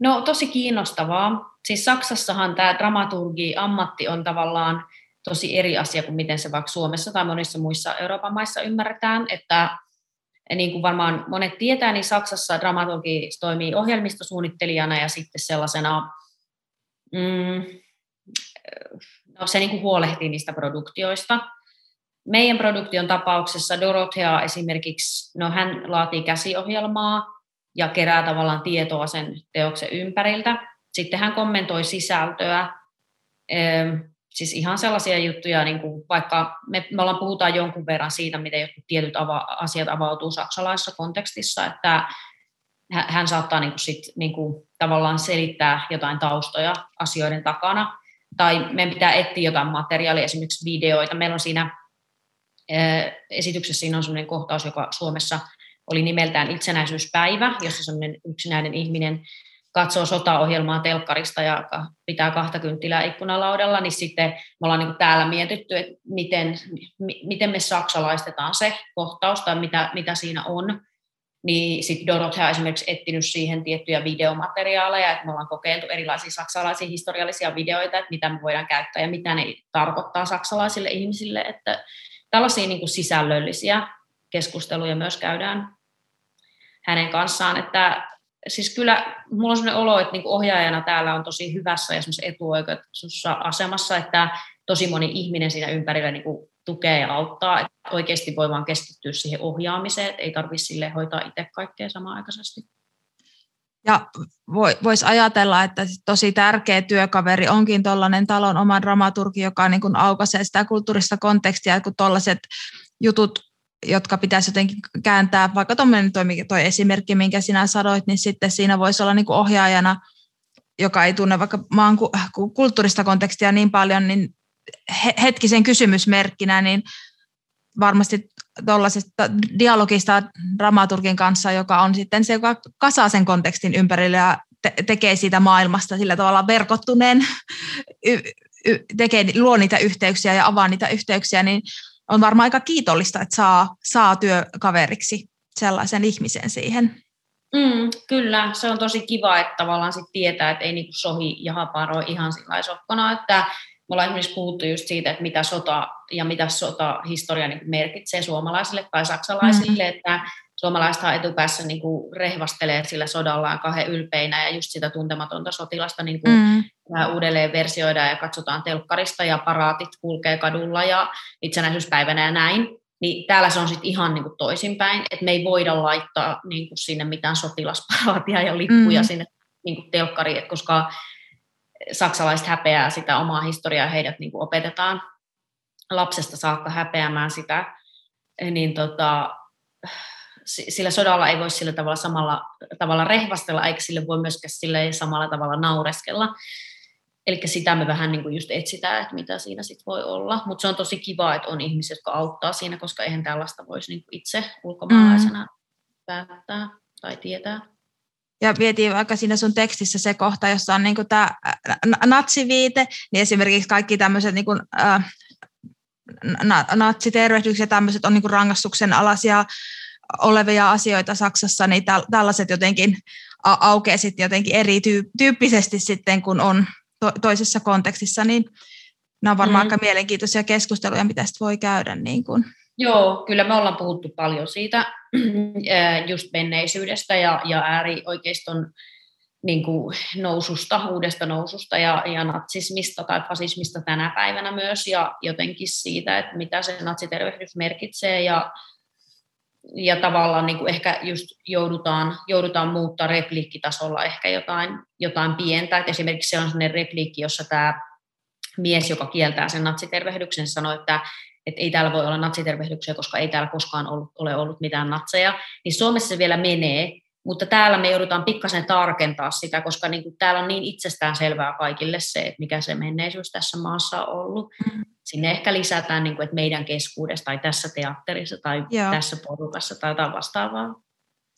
No tosi kiinnostavaa. Siis Saksassahan tämä dramaturgi-ammatti on tavallaan tosi eri asia kuin miten se vaikka Suomessa tai monissa muissa Euroopan maissa ymmärretään, että niin kuin varmaan monet tietää, niin Saksassa dramaturgi toimii ohjelmistosuunnittelijana ja sitten sellaisena, mm, no se niin kuin huolehtii niistä produktioista. Meidän produktion tapauksessa Dorothea esimerkiksi, no hän laatii käsiohjelmaa ja kerää tavallaan tietoa sen teoksen ympäriltä. Sitten hän kommentoi sisältöä, siis ihan sellaisia juttuja, niin kuin vaikka me, me ollaan puhutaan jonkun verran siitä, miten jotkut tietyt ava, asiat avautuu saksalaisessa kontekstissa, että hän saattaa niin kuin sit, niin kuin tavallaan selittää jotain taustoja asioiden takana, tai meidän pitää etsiä jotain materiaalia, esimerkiksi videoita. Meillä on siinä esityksessä siinä on sellainen kohtaus, joka Suomessa oli nimeltään itsenäisyyspäivä, jossa sellainen yksinäinen ihminen katsoo sotaohjelmaa telkkarista ja pitää kahta kynttilää ikkunalaudalla, niin sitten me ollaan niin täällä mietitty, että miten, miten me saksalaistetaan se kohtaus tai mitä, mitä siinä on. Niin sitten Dorothea on esimerkiksi etsinyt siihen tiettyjä videomateriaaleja, että me ollaan kokeiltu erilaisia saksalaisia historiallisia videoita, että mitä me voidaan käyttää ja mitä ne tarkoittaa saksalaisille ihmisille, että tällaisia niin kuin sisällöllisiä keskusteluja myös käydään hänen kanssaan, että siis kyllä mulla on sellainen olo, että niin ohjaajana täällä on tosi hyvässä ja etuoikeutussa asemassa, että tosi moni ihminen siinä ympärillä niin kuin tukee ja auttaa, että oikeasti voi vaan keskittyä siihen ohjaamiseen, että ei tarvitse sille hoitaa itse kaikkea samaaikaisesti. Ja voisi ajatella, että tosi tärkeä työkaveri onkin tuollainen talon oma dramaturgi, joka niin kuin aukaisee sitä kulttuurista kontekstia, kun tuollaiset jutut jotka pitäisi jotenkin kääntää, vaikka tuommoinen toi, toi esimerkki, minkä sinä sanoit, niin sitten siinä voisi olla niin kuin ohjaajana, joka ei tunne vaikka maan kulttuurista kontekstia niin paljon, niin hetkisen kysymysmerkkinä, niin varmasti tuollaisesta dialogista dramaturgin kanssa, joka on sitten se, joka kasaa sen kontekstin ympärille ja te- tekee siitä maailmasta sillä tavalla verkottuneen, y- y- tekee, luo niitä yhteyksiä ja avaa niitä yhteyksiä, niin on varmaan aika kiitollista, että saa, saa työkaveriksi sellaisen ihmisen siihen. Mm, kyllä, se on tosi kiva, että tavallaan sit tietää, että ei niinku sohi ja haparoi ihan sillä sokkona, että me ollaan esimerkiksi puhuttu just siitä, että mitä sota ja mitä sotahistoria niin merkitsee suomalaisille tai saksalaisille, mm. että suomalaisethan etupäässä niin kuin rehvastelee sillä sodallaan kahden ylpeinä ja just sitä tuntematonta sotilasta niin kuin mm. uudelleen versioidaan ja katsotaan telkkarista ja paraatit kulkee kadulla ja itsenäisyyspäivänä ja näin. Niin täällä se on sitten ihan niin kuin toisinpäin, että me ei voida laittaa niin kuin sinne mitään sotilasparaatia ja lippuja mm. sinne niin kuin telkkariin, koska saksalaiset häpeää sitä omaa historiaa, heidät niin kuin opetetaan lapsesta saakka häpeämään sitä, niin tota, sillä sodalla ei voi sillä tavalla samalla tavalla rehvastella, eikä sille voi myöskään sille samalla tavalla naureskella. Eli sitä me vähän niin kuin just etsitään, että mitä siinä sitten voi olla. Mutta se on tosi kiva, että on ihmisiä, jotka auttaa siinä, koska eihän tällaista voisi niin itse ulkomaalaisena mm. päättää tai tietää. Ja vietiin vaikka siinä sun tekstissä se kohta, jossa on niin tämä natsiviite, niin esimerkiksi kaikki tämmöiset niin kuin, äh, natsitervehdykset ja tämmöiset on niin rangaistuksen alaisia olevia asioita Saksassa, niin tällaiset jotenkin aukeaa sitten jotenkin erityyppisesti sitten, kun on to- toisessa kontekstissa, niin nämä on varmaan mm. aika mielenkiintoisia keskusteluja, mitä sitten voi käydä. Niin kuin. Joo, kyllä me ollaan puhuttu paljon siitä just menneisyydestä ja, ja äärioikeiston niin kuin noususta, uudesta noususta ja, ja natsismista tai fasismista tänä päivänä myös ja jotenkin siitä, että mitä se natsitervehdys merkitsee ja ja tavallaan niin kuin ehkä just joudutaan, joudutaan muuttaa repliikkitasolla ehkä jotain, jotain pientä. Et esimerkiksi se on sellainen repliikki, jossa tämä mies, joka kieltää sen natsitervehdyksen, sanoi, että, että ei täällä voi olla natsitervehdyksiä, koska ei täällä koskaan ollut, ole ollut mitään natseja. Niin Suomessa se vielä menee, mutta täällä me joudutaan pikkasen tarkentaa sitä, koska niin kuin täällä on niin itsestään selvää kaikille se, että mikä se menneisyys tässä maassa on ollut. Mm. Sinne ehkä lisätään, niin kuin, että meidän keskuudessa tai tässä teatterissa tai Joo. tässä porukassa tai jotain vastaavaa.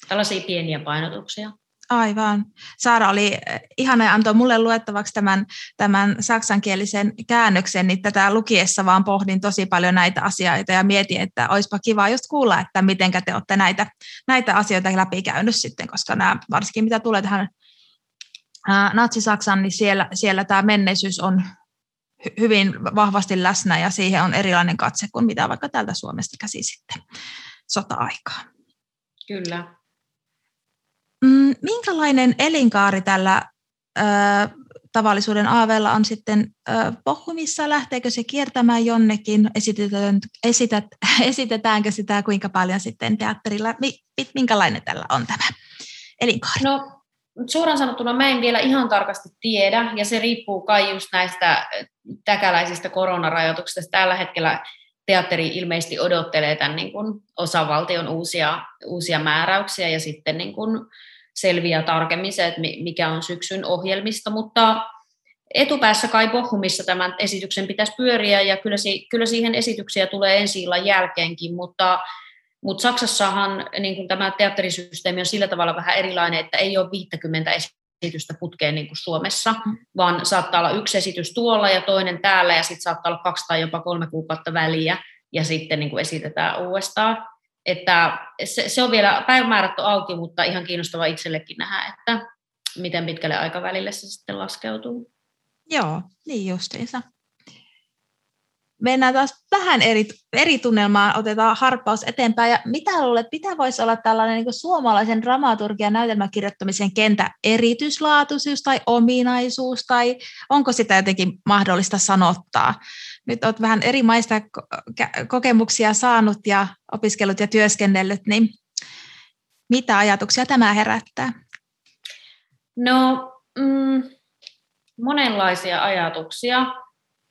Tällaisia pieniä painotuksia. Aivan. Saara oli eh, ihana ja antoi mulle luettavaksi tämän, tämän saksankielisen käännöksen, niin tätä lukiessa vaan pohdin tosi paljon näitä asioita ja mietin, että olisipa kiva just kuulla, että miten te olette näitä, näitä asioita läpikäynyt sitten, koska nämä, varsinkin mitä tulee tähän Natsi-Saksan, niin siellä, siellä tämä menneisyys on hyvin vahvasti läsnä ja siihen on erilainen katse kuin mitä vaikka täältä Suomesta käsi sitten sota-aikaa. Kyllä. Minkälainen elinkaari tällä ö, tavallisuuden aaveella on sitten ö, Pohjumissa? Lähteekö se kiertämään jonnekin? Esitetään, esität, esitetäänkö sitä kuinka paljon sitten teatterilla? Minkälainen tällä on tämä elinkaari? No, suoraan sanottuna mä en vielä ihan tarkasti tiedä, ja se riippuu kai just näistä täkäläisistä koronarajoituksista. Tällä hetkellä teatteri ilmeisesti odottelee tämän niin kuin osavaltion uusia, uusia määräyksiä ja sitten niin kuin selviää tarkemmin se, että mikä on syksyn ohjelmista, mutta etupäässä kai Bohumissa tämän esityksen pitäisi pyöriä ja kyllä, si, kyllä siihen esityksiä tulee ensi illan jälkeenkin, mutta, mutta Saksassahan niin kuin tämä teatterisysteemi on sillä tavalla vähän erilainen, että ei ole 50 esitystä putkeen niin kuin Suomessa, vaan saattaa olla yksi esitys tuolla ja toinen täällä ja sitten saattaa olla kaksi tai jopa kolme kuukautta väliä ja sitten niin kuin esitetään uudestaan. Että se, se on vielä päivämäärät on auki, mutta ihan kiinnostava itsellekin nähdä, että miten pitkälle aikavälille se sitten laskeutuu. Joo, niin justiinsa. Mennään taas vähän eri, eri tunnelmaan, otetaan harppaus eteenpäin. Ja mitä luulet, mitä voisi olla tällainen niin suomalaisen dramaturgian näytelmäkirjoittamisen kentä erityislaatuisuus tai ominaisuus, tai onko sitä jotenkin mahdollista sanottaa? Nyt olet vähän eri maista kokemuksia saanut ja opiskellut ja työskennellyt, niin mitä ajatuksia tämä herättää? No, mm, monenlaisia ajatuksia.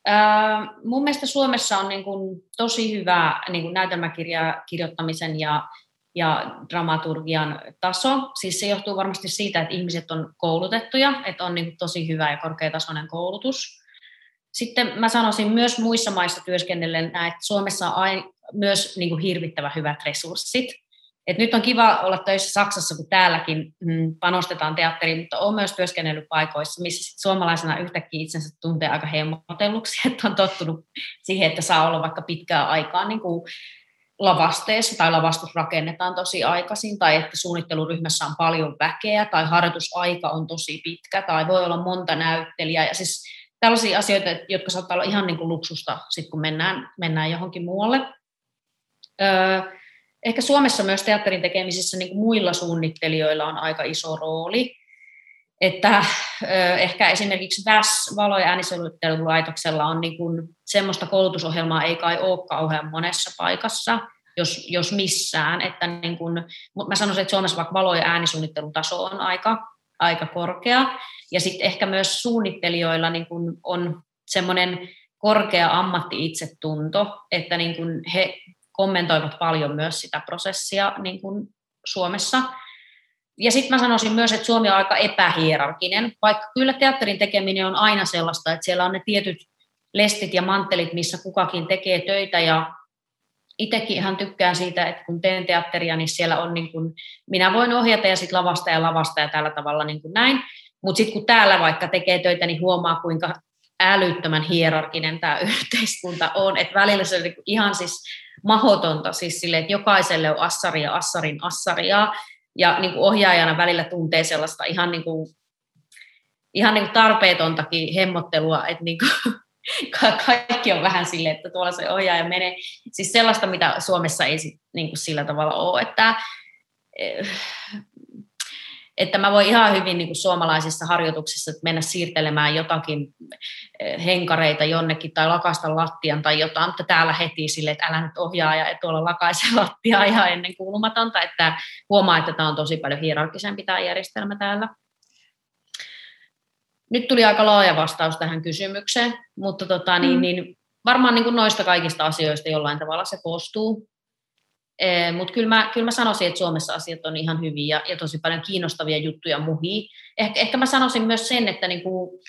Ää, mun mielestä Suomessa on niin kuin tosi hyvä niin kuin näytelmäkirjoittamisen ja, ja dramaturgian taso. Siis se johtuu varmasti siitä, että ihmiset on koulutettuja, että on niin tosi hyvä ja korkeatasoinen koulutus. Sitten mä sanoisin myös muissa maissa työskennellen, että Suomessa on aina myös niin kuin hirvittävä hyvät resurssit. Et nyt on kiva olla töissä Saksassa, kun täälläkin mm, panostetaan teatteriin, mutta olen myös työskennellyt paikoissa, missä sit suomalaisena yhtäkkiä itsensä tuntee aika hemmotelluksi, että on tottunut siihen, että saa olla vaikka pitkää aikaa niin kuin lavasteessa tai lavastus rakennetaan tosi aikaisin, tai että suunnitteluryhmässä on paljon väkeä, tai harjoitusaika on tosi pitkä, tai voi olla monta näyttelijää. Ja siis tällaisia asioita, jotka saattaa olla ihan niin kuin luksusta, sit kun mennään, mennään johonkin muualle. Öö, ehkä Suomessa myös teatterin tekemisessä niin kuin muilla suunnittelijoilla on aika iso rooli. Että ö, ehkä esimerkiksi VäS, valo- ja ääniseluttelulaitoksella on niin kuin, semmoista koulutusohjelmaa ei kai ole kauhean monessa paikassa, jos, jos missään. Että niin kuin, mä sanoisin, että Suomessa vaikka valo- ja äänisuunnittelutaso on aika, aika korkea. Ja sitten ehkä myös suunnittelijoilla niin kun on semmoinen korkea ammatti-itsetunto, että niin kun he kommentoivat paljon myös sitä prosessia niin kun Suomessa. Ja sitten mä sanoisin myös, että Suomi on aika epähierarkinen, vaikka kyllä teatterin tekeminen on aina sellaista, että siellä on ne tietyt lestit ja manttelit, missä kukakin tekee töitä ja itsekin ihan tykkään siitä, että kun teen teatteria, niin siellä on niin kuin, minä voin ohjata ja sitten lavasta ja lavasta ja tällä tavalla niin kuin näin. Mutta sitten kun täällä vaikka tekee töitä, niin huomaa, kuinka älyttömän hierarkinen tämä yhteiskunta on. Että välillä se on niinku ihan siis mahotonta, siis sille, että jokaiselle on assaria, assarin assaria. Ja niin kuin ohjaajana välillä tuntee sellaista ihan, niin kuin, ihan niin kuin tarpeetontakin hemmottelua, että niin kuin, kaikki on vähän silleen, että tuolla se ohjaaja menee. Siis sellaista, mitä Suomessa ei sit, niin kuin sillä tavalla ole. Että, eh, että mä voin ihan hyvin niin kuin suomalaisissa harjoituksissa mennä siirtelemään jotakin eh, henkareita jonnekin tai lakasta lattian tai jotain, mutta täällä heti sille, että älä nyt ohjaa ja tuolla lakaise lattia ihan ennen kuulumatonta, että huomaa, että tämä on tosi paljon hierarkisempi tämä järjestelmä täällä. Nyt tuli aika laaja vastaus tähän kysymykseen, mutta tota, niin, mm. niin, varmaan niin kuin noista kaikista asioista jollain tavalla se koostuu. Eh, Mutta kyllä mä, kyllä mä sanoisin, että Suomessa asiat on ihan hyviä ja, ja tosi paljon kiinnostavia juttuja muhii. Eh, ehkä mä sanoisin myös sen, että niinku,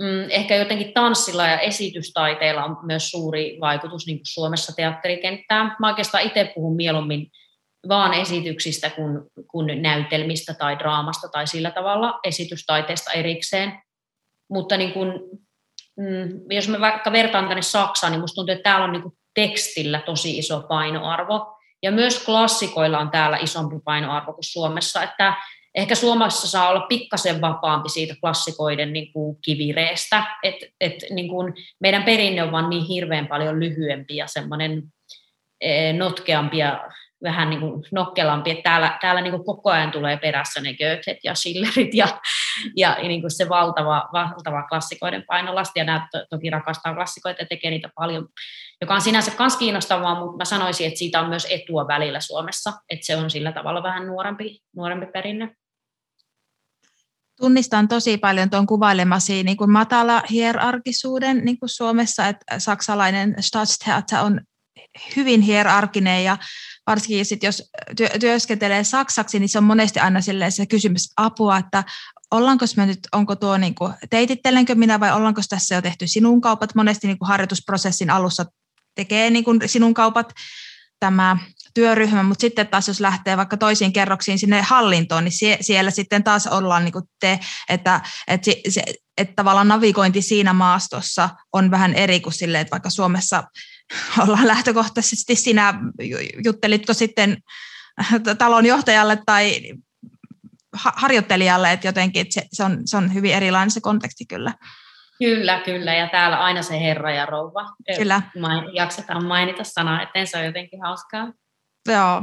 mm, ehkä jotenkin tanssilla ja esitystaiteella on myös suuri vaikutus niin kuin Suomessa teatterikenttään. Mä oikeastaan itse puhun mieluummin vaan esityksistä kuin, kuin näytelmistä tai draamasta tai sillä tavalla esitystaiteesta erikseen. Mutta niin kuin, mm, jos mä vaikka vertaan tänne Saksaan, niin musta tuntuu, että täällä on niin kuin tekstillä tosi iso painoarvo. Ja myös klassikoilla on täällä isompi painoarvo kuin Suomessa, että ehkä Suomessa saa olla pikkasen vapaampi siitä klassikoiden niin kuin kivireestä, että et, niin kuin meidän perinne on vaan niin hirveän paljon lyhyempi ja semmoinen e, notkeampi ja vähän niin kuin nokkelampi, että täällä, täällä niin kuin koko ajan tulee perässä ne Goethet ja Schillerit ja, ja niin kuin se valtava, valtava klassikoiden painolasti, ja nämä to, toki rakastaa klassikoita ja tekee niitä paljon, joka on sinänsä myös kiinnostavaa, mutta mä sanoisin, että siitä on myös etua välillä Suomessa, että se on sillä tavalla vähän nuorempi, nuorempi perinne. Tunnistan tosi paljon tuon kuvailemasi niin kuin matala hierarkisuuden niin kuin Suomessa, että saksalainen Staatstheater on hyvin hierarkinen ja varsinkin sit jos työ, työskentelee saksaksi, niin se on monesti aina se kysymys apua, että ollaanko me nyt, onko tuo niin kuin, teitittelenkö minä vai ollaanko tässä jo tehty sinun kaupat, monesti niin kuin harjoitusprosessin alussa tekee niin kuin sinun kaupat tämä työryhmä, mutta sitten taas jos lähtee vaikka toisiin kerroksiin sinne hallintoon, niin sie, siellä sitten taas ollaan niin kuin te, että, että, se, että tavallaan navigointi siinä maastossa on vähän eri kuin sille, että vaikka Suomessa ollaan lähtökohtaisesti sinä, juttelitko sitten talon johtajalle tai harjoittelijalle, että jotenkin että se, se, on, se on hyvin erilainen se konteksti kyllä. Kyllä, kyllä, ja täällä aina se herra ja rouva. Kyllä. Main, jaksetaan mainita sanaa, että se on jotenkin hauskaa. Joo.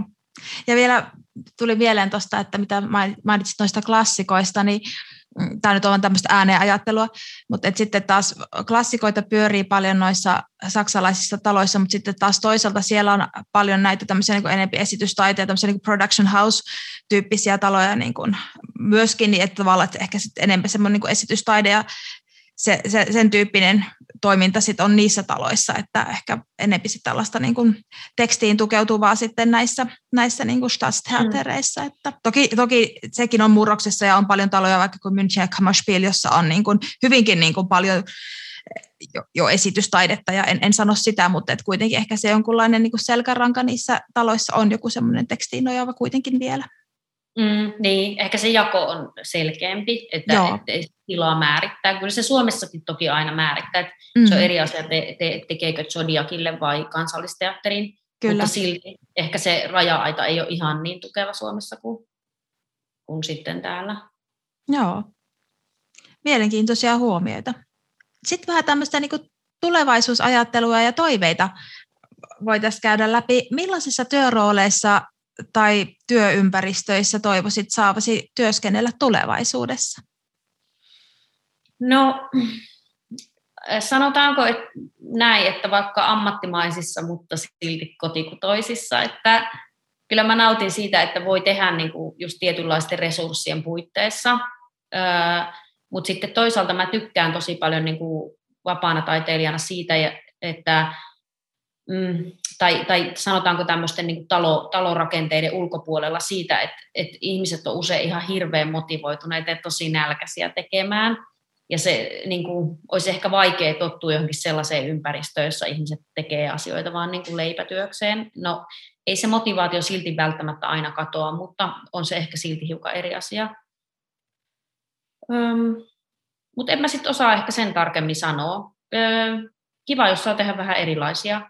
Ja vielä tuli mieleen tuosta, että mitä mainitsit noista klassikoista, niin tämä nyt on tämmöistä ääneen ajattelua, mutta et sitten taas klassikoita pyörii paljon noissa saksalaisissa taloissa, mutta sitten taas toisaalta siellä on paljon näitä tämmöisiä niin enempi esitystaiteja, tämmöisiä niin production house-tyyppisiä taloja niin kuin myöskin, niin että tavallaan että ehkä sitten enemmän semmoinen niin esitystaide ja se, se, sen tyyppinen toiminta sit on niissä taloissa, että ehkä enemmän sit tällaista niin kuin tekstiin tukeutuvaa sitten näissä, näissä niin kuin Mm. Että toki, toki sekin on murroksessa ja on paljon taloja vaikka kuin München ja Kammerspiel, jossa on niin kuin hyvinkin niin kuin paljon jo, jo esitystaidetta ja en, en sano sitä, mutta et kuitenkin ehkä se jonkunlainen niin kuin selkäranka niissä taloissa on joku semmoinen tekstiin nojaava kuitenkin vielä. Mm, niin, ehkä se jako on selkeämpi, että et, tilaa määrittää. Kyllä se Suomessakin toki aina määrittää, että mm. se on eri asia, te, te, tekeekö Zodiakille vai kansallisteatteriin, Kyllä. mutta silti ehkä se raja-aita ei ole ihan niin tukeva Suomessa kuin, kuin sitten täällä. Joo, mielenkiintoisia huomioita. Sitten vähän tämmöistä niin tulevaisuusajattelua ja toiveita voitaisiin käydä läpi. Millaisissa työrooleissa tai työympäristöissä toivoisit saavasi työskennellä tulevaisuudessa? No, sanotaanko että näin, että vaikka ammattimaisissa, mutta silti kotikutoisissa, että kyllä mä nautin siitä, että voi tehdä niin kuin just tietynlaisten resurssien puitteissa, mutta sitten toisaalta mä tykkään tosi paljon niin kuin vapaana taiteilijana siitä, että mm, tai, tai sanotaanko tämmöisten niin talo, talorakenteiden ulkopuolella siitä, että, että ihmiset on usein ihan hirveän motivoituneita ja tosi nälkäisiä tekemään. Ja se niin kuin, olisi ehkä vaikea tottua johonkin sellaiseen ympäristöön, jossa ihmiset tekee asioita vaan niin kuin leipätyökseen. No, ei se motivaatio silti välttämättä aina katoa, mutta on se ehkä silti hiukan eri asia. Öm, mutta en mä sitten osaa ehkä sen tarkemmin sanoa. Öö, kiva, jos saa tehdä vähän erilaisia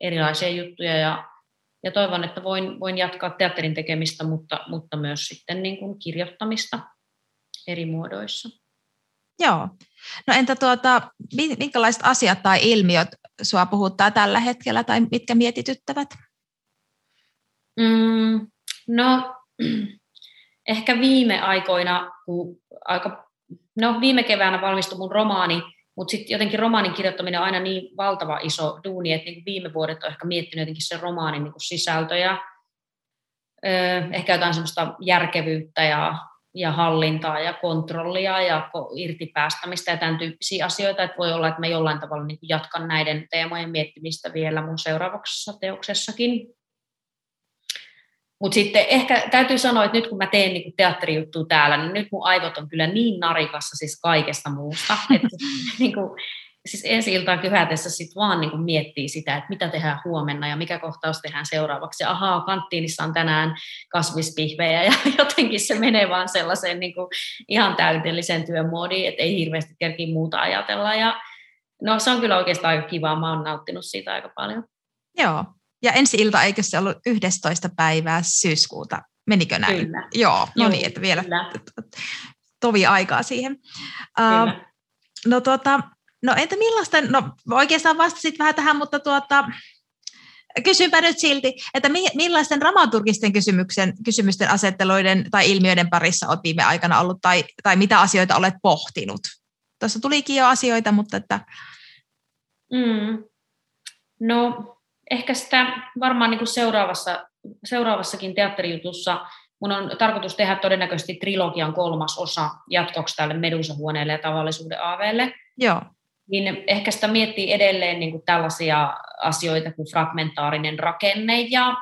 erilaisia juttuja ja, ja toivon, että voin, voin jatkaa teatterin tekemistä, mutta, mutta myös sitten niin kuin kirjoittamista eri muodoissa. Joo. No entä tuota, minkälaiset asiat tai ilmiöt sinua puhuttaa tällä hetkellä tai mitkä mietityttävät? Mm, no ehkä viime aikoina, kun aika, no viime keväänä valmistui mun romaani, mutta sitten jotenkin romaanin kirjoittaminen on aina niin valtava iso duuni, että niin viime vuodet on ehkä miettinyt jotenkin sen romaanin niin sisältöjä, ehkä jotain semmoista järkevyyttä ja, ja hallintaa ja kontrollia ja irtipäästämistä ja tämän tyyppisiä asioita, että voi olla, että mä jollain tavalla niin jatkan näiden teemojen miettimistä vielä mun seuraavaksi teoksessakin. Mutta sitten ehkä täytyy sanoa, että nyt kun mä teen niin teatterijuttua täällä, niin nyt mun aivot on kyllä niin narikassa siis kaikesta muusta, että niin kuin, siis ensi iltaan kyhätessä sit vaan niin kuin miettii sitä, että mitä tehdään huomenna ja mikä kohtaus tehdään seuraavaksi. Ja ahaa, kanttiinissa on tänään kasvispihvejä ja jotenkin se menee vaan sellaiseen niin kuin ihan täydelliseen työmoodiin, että ei hirveästi kerki muuta ajatella. Ja no se on kyllä oikeastaan aika kivaa, mä oon nauttinut siitä aika paljon. Joo, ja ensi ilta, eikö se ollut 11. päivää syyskuuta? Menikö näin? Kyllä. Joo, no niin, että vielä kyllä. tovi aikaa siihen. Uh, no, tuota, no entä millaista, no oikeastaan vastasit vähän tähän, mutta tuota, kysynpä nyt silti, että millaisten dramaturgisten kysymyksen, kysymysten asetteluiden tai ilmiöiden parissa olet viime aikana ollut, tai, tai mitä asioita olet pohtinut? Tuossa tulikin jo asioita, mutta että... Mm. No, ehkä sitä varmaan niin kuin seuraavassa, seuraavassakin teatterijutussa mun on tarkoitus tehdä todennäköisesti trilogian kolmas osa jatkoksi tälle Medusa-huoneelle ja tavallisuuden aaveelle. Joo. Niin ehkä sitä miettii edelleen niin kuin tällaisia asioita kuin fragmentaarinen rakenne ja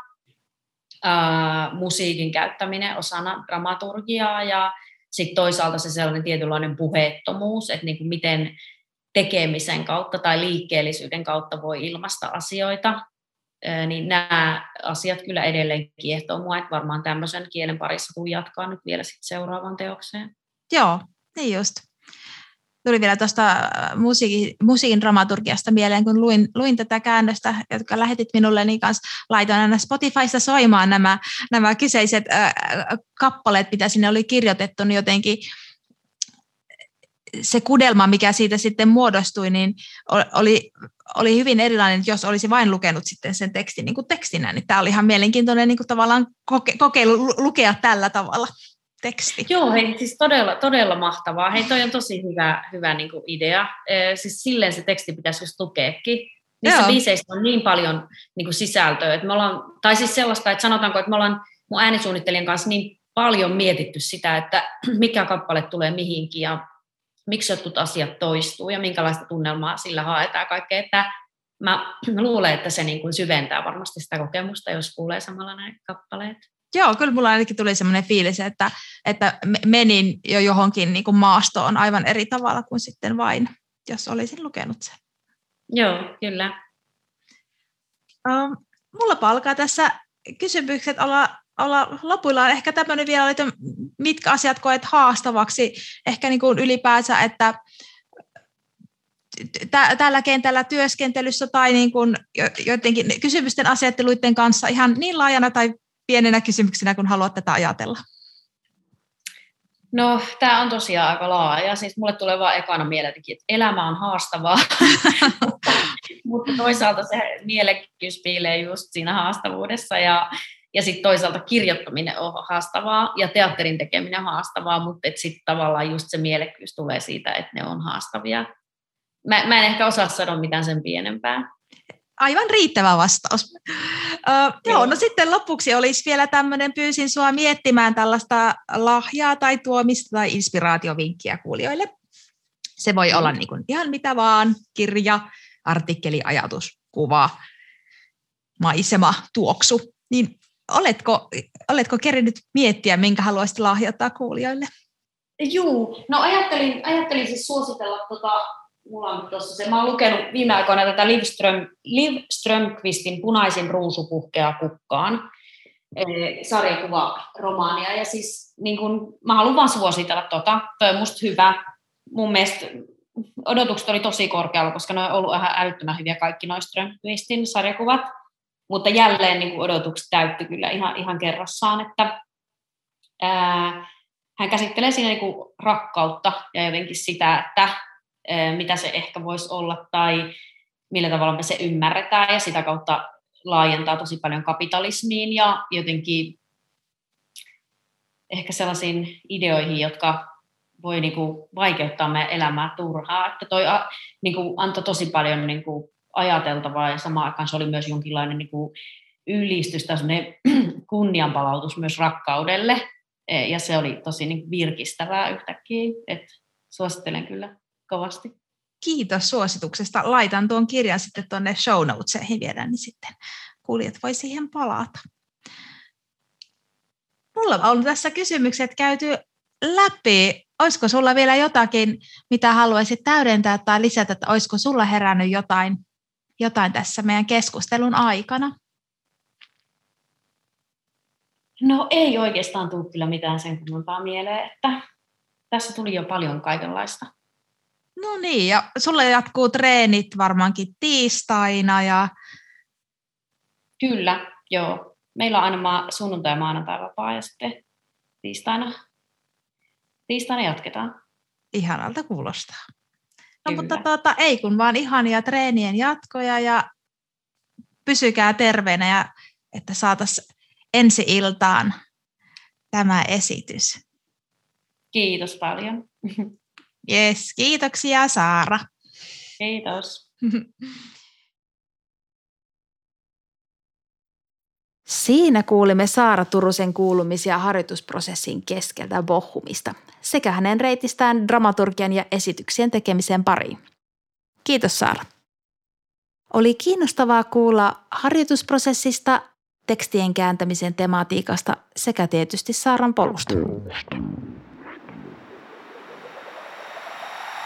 ää, musiikin käyttäminen osana dramaturgiaa ja sitten toisaalta se sellainen tietynlainen puheettomuus, että niin kuin miten tekemisen kautta tai liikkeellisyyden kautta voi ilmaista asioita niin nämä asiat kyllä edelleen kiehtoo mua, että varmaan tämmöisen kielen parissa kun jatkaa nyt vielä sit seuraavaan teokseen. Joo, niin just. Tuli vielä tuosta musiikin, musiikin dramaturgiasta mieleen, kun luin, luin tätä käännöstä, jotka lähetit minulle, niin kanssa laitoin aina Spotifysta soimaan nämä, nämä kyseiset äh, kappaleet, mitä sinne oli kirjoitettu, niin jotenkin se kudelma, mikä siitä sitten muodostui, niin oli, oli hyvin erilainen, jos olisi vain lukenut sitten sen tekstin niin kuin tekstinä. Niin tämä oli ihan mielenkiintoinen niin kuin tavallaan koke, kokeilu lukea tällä tavalla teksti. Joo, hei, siis todella, todella mahtavaa. Hei, toi on tosi hyvä, hyvä niin kuin idea. E, siis silleen se teksti pitäisi just lukeekin. Niissä Joo. biiseistä on niin paljon niin kuin sisältöä, että me ollaan, tai siis sellaista, että sanotaanko, että me ollaan mun äänisuunnittelijan kanssa niin paljon mietitty sitä, että mikä kappale tulee mihinkin ja miksi jotkut asiat toistuu ja minkälaista tunnelmaa sillä haetaan kaikkea, että mä luulen, että se niin kuin syventää varmasti sitä kokemusta, jos kuulee samalla näin kappaleet. Joo, kyllä mulla ainakin tuli semmoinen fiilis, että, että menin jo johonkin niin kuin maastoon aivan eri tavalla kuin sitten vain, jos olisin lukenut sen. Joo, kyllä. Um, mulla alkaa tässä kysymykset olla olla lopuillaan ehkä tämmöinen vielä, että mitkä asiat koet haastavaksi ehkä niin kuin ylipäänsä, että tällä kentällä työskentelyssä tai niin kuin jotenkin kysymysten asetteluiden kanssa ihan niin laajana tai pienenä kysymyksenä, kun haluat tätä ajatella? No, tämä on tosiaan aika laaja. Siis mulle tulee vaan ekana mieleen, että elämä on haastavaa, mutta toisaalta se mielekkyys piilee just siinä haastavuudessa ja ja sitten toisaalta kirjoittaminen on haastavaa ja teatterin tekeminen on haastavaa, mutta sitten tavallaan just se mielekkyys tulee siitä, että ne on haastavia. Mä, mä en ehkä osaa sanoa mitään sen pienempää. Aivan riittävä vastaus. Uh, joo, no sitten lopuksi olisi vielä tämmöinen, pyysin sua miettimään tällaista lahjaa tai tuomista tai inspiraatiovinkkiä kuulijoille. Se voi olla niin kuin ihan mitä vaan, kirja, artikkeli, ajatus, kuva, maisema, tuoksu. Niin Oletko, oletko kerännyt miettiä, minkä haluaisit lahjoittaa kuulijoille? Joo, no ajattelin, ajattelin siis suositella, tota, mulla on tuossa se, mä oon lukenut viime aikoina tätä Liv, Ström, Liv Strömqvistin Punaisin ruusupuhkea kukkaan sarjakuva romaania. Ja siis niin kun, mä haluan vaan suositella tota. Toi on musta hyvä. Mun mielestä odotukset oli tosi korkealla, koska ne on ollut ihan älyttömän hyviä kaikki noista Strömqvistin sarjakuvat. Mutta jälleen niin kuin odotukset täytty kyllä ihan, ihan kerrassaan, että ää, hän käsittelee siinä niin kuin rakkautta ja jotenkin sitä, että ää, mitä se ehkä voisi olla tai millä tavalla me se ymmärretään ja sitä kautta laajentaa tosi paljon kapitalismiin ja jotenkin ehkä sellaisiin ideoihin, jotka voi niinku vaikeuttaa meidän elämää turhaa. Että toi a, niinku antoi tosi paljon niinku ajateltavaa ja samaan aikaan se oli myös jonkinlainen niinku ylistys tai kunnianpalautus myös rakkaudelle. E, ja se oli tosi niinku virkistävää yhtäkkiä. Et suosittelen kyllä kovasti. Kiitos suosituksesta. Laitan tuon kirjan sitten tuonne show notesihin vielä, niin sitten kuulijat voi siihen palata. Mulla on tässä kysymykset käyty läpi. Olisiko sulla vielä jotakin, mitä haluaisit täydentää tai lisätä, että olisiko sulla herännyt jotain, jotain tässä meidän keskustelun aikana? No ei oikeastaan tule kyllä mitään sen kummempaa mieleen, että tässä tuli jo paljon kaikenlaista. No niin, ja sulla jatkuu treenit varmaankin tiistaina ja... Kyllä, joo. Meillä on aina ma- sunnuntai ja maanantai vapaa ja sitten tiistaina, tiistaina jatketaan. Ihanalta kuulostaa. No Kyllä. mutta tuota, ei kun vaan ihania treenien jatkoja ja pysykää terveenä ja että saataisiin ensi iltaan tämä esitys. Kiitos paljon. Yes, kiitoksia Saara. Kiitos. Siinä kuulimme Saara Turusen kuulumisia harjoitusprosessin keskeltä Bohumista sekä hänen reitistään dramaturgian ja esityksien tekemisen pariin. Kiitos Saara. Oli kiinnostavaa kuulla harjoitusprosessista, tekstien kääntämisen tematiikasta sekä tietysti Saaran polusta.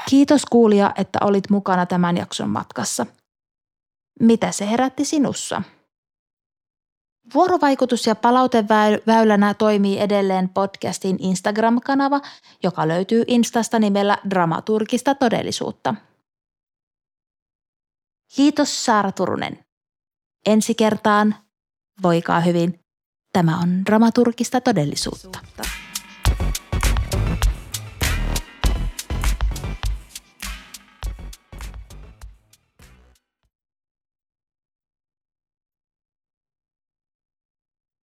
Kiitos kuulija, että olit mukana tämän jakson matkassa. Mitä se herätti sinussa? Vuorovaikutus- ja palauteväylänä toimii edelleen podcastin Instagram-kanava, joka löytyy Instasta nimellä Dramaturgista todellisuutta. Kiitos Saara Turunen. Ensi kertaan, voikaa hyvin. Tämä on Dramaturgista todellisuutta.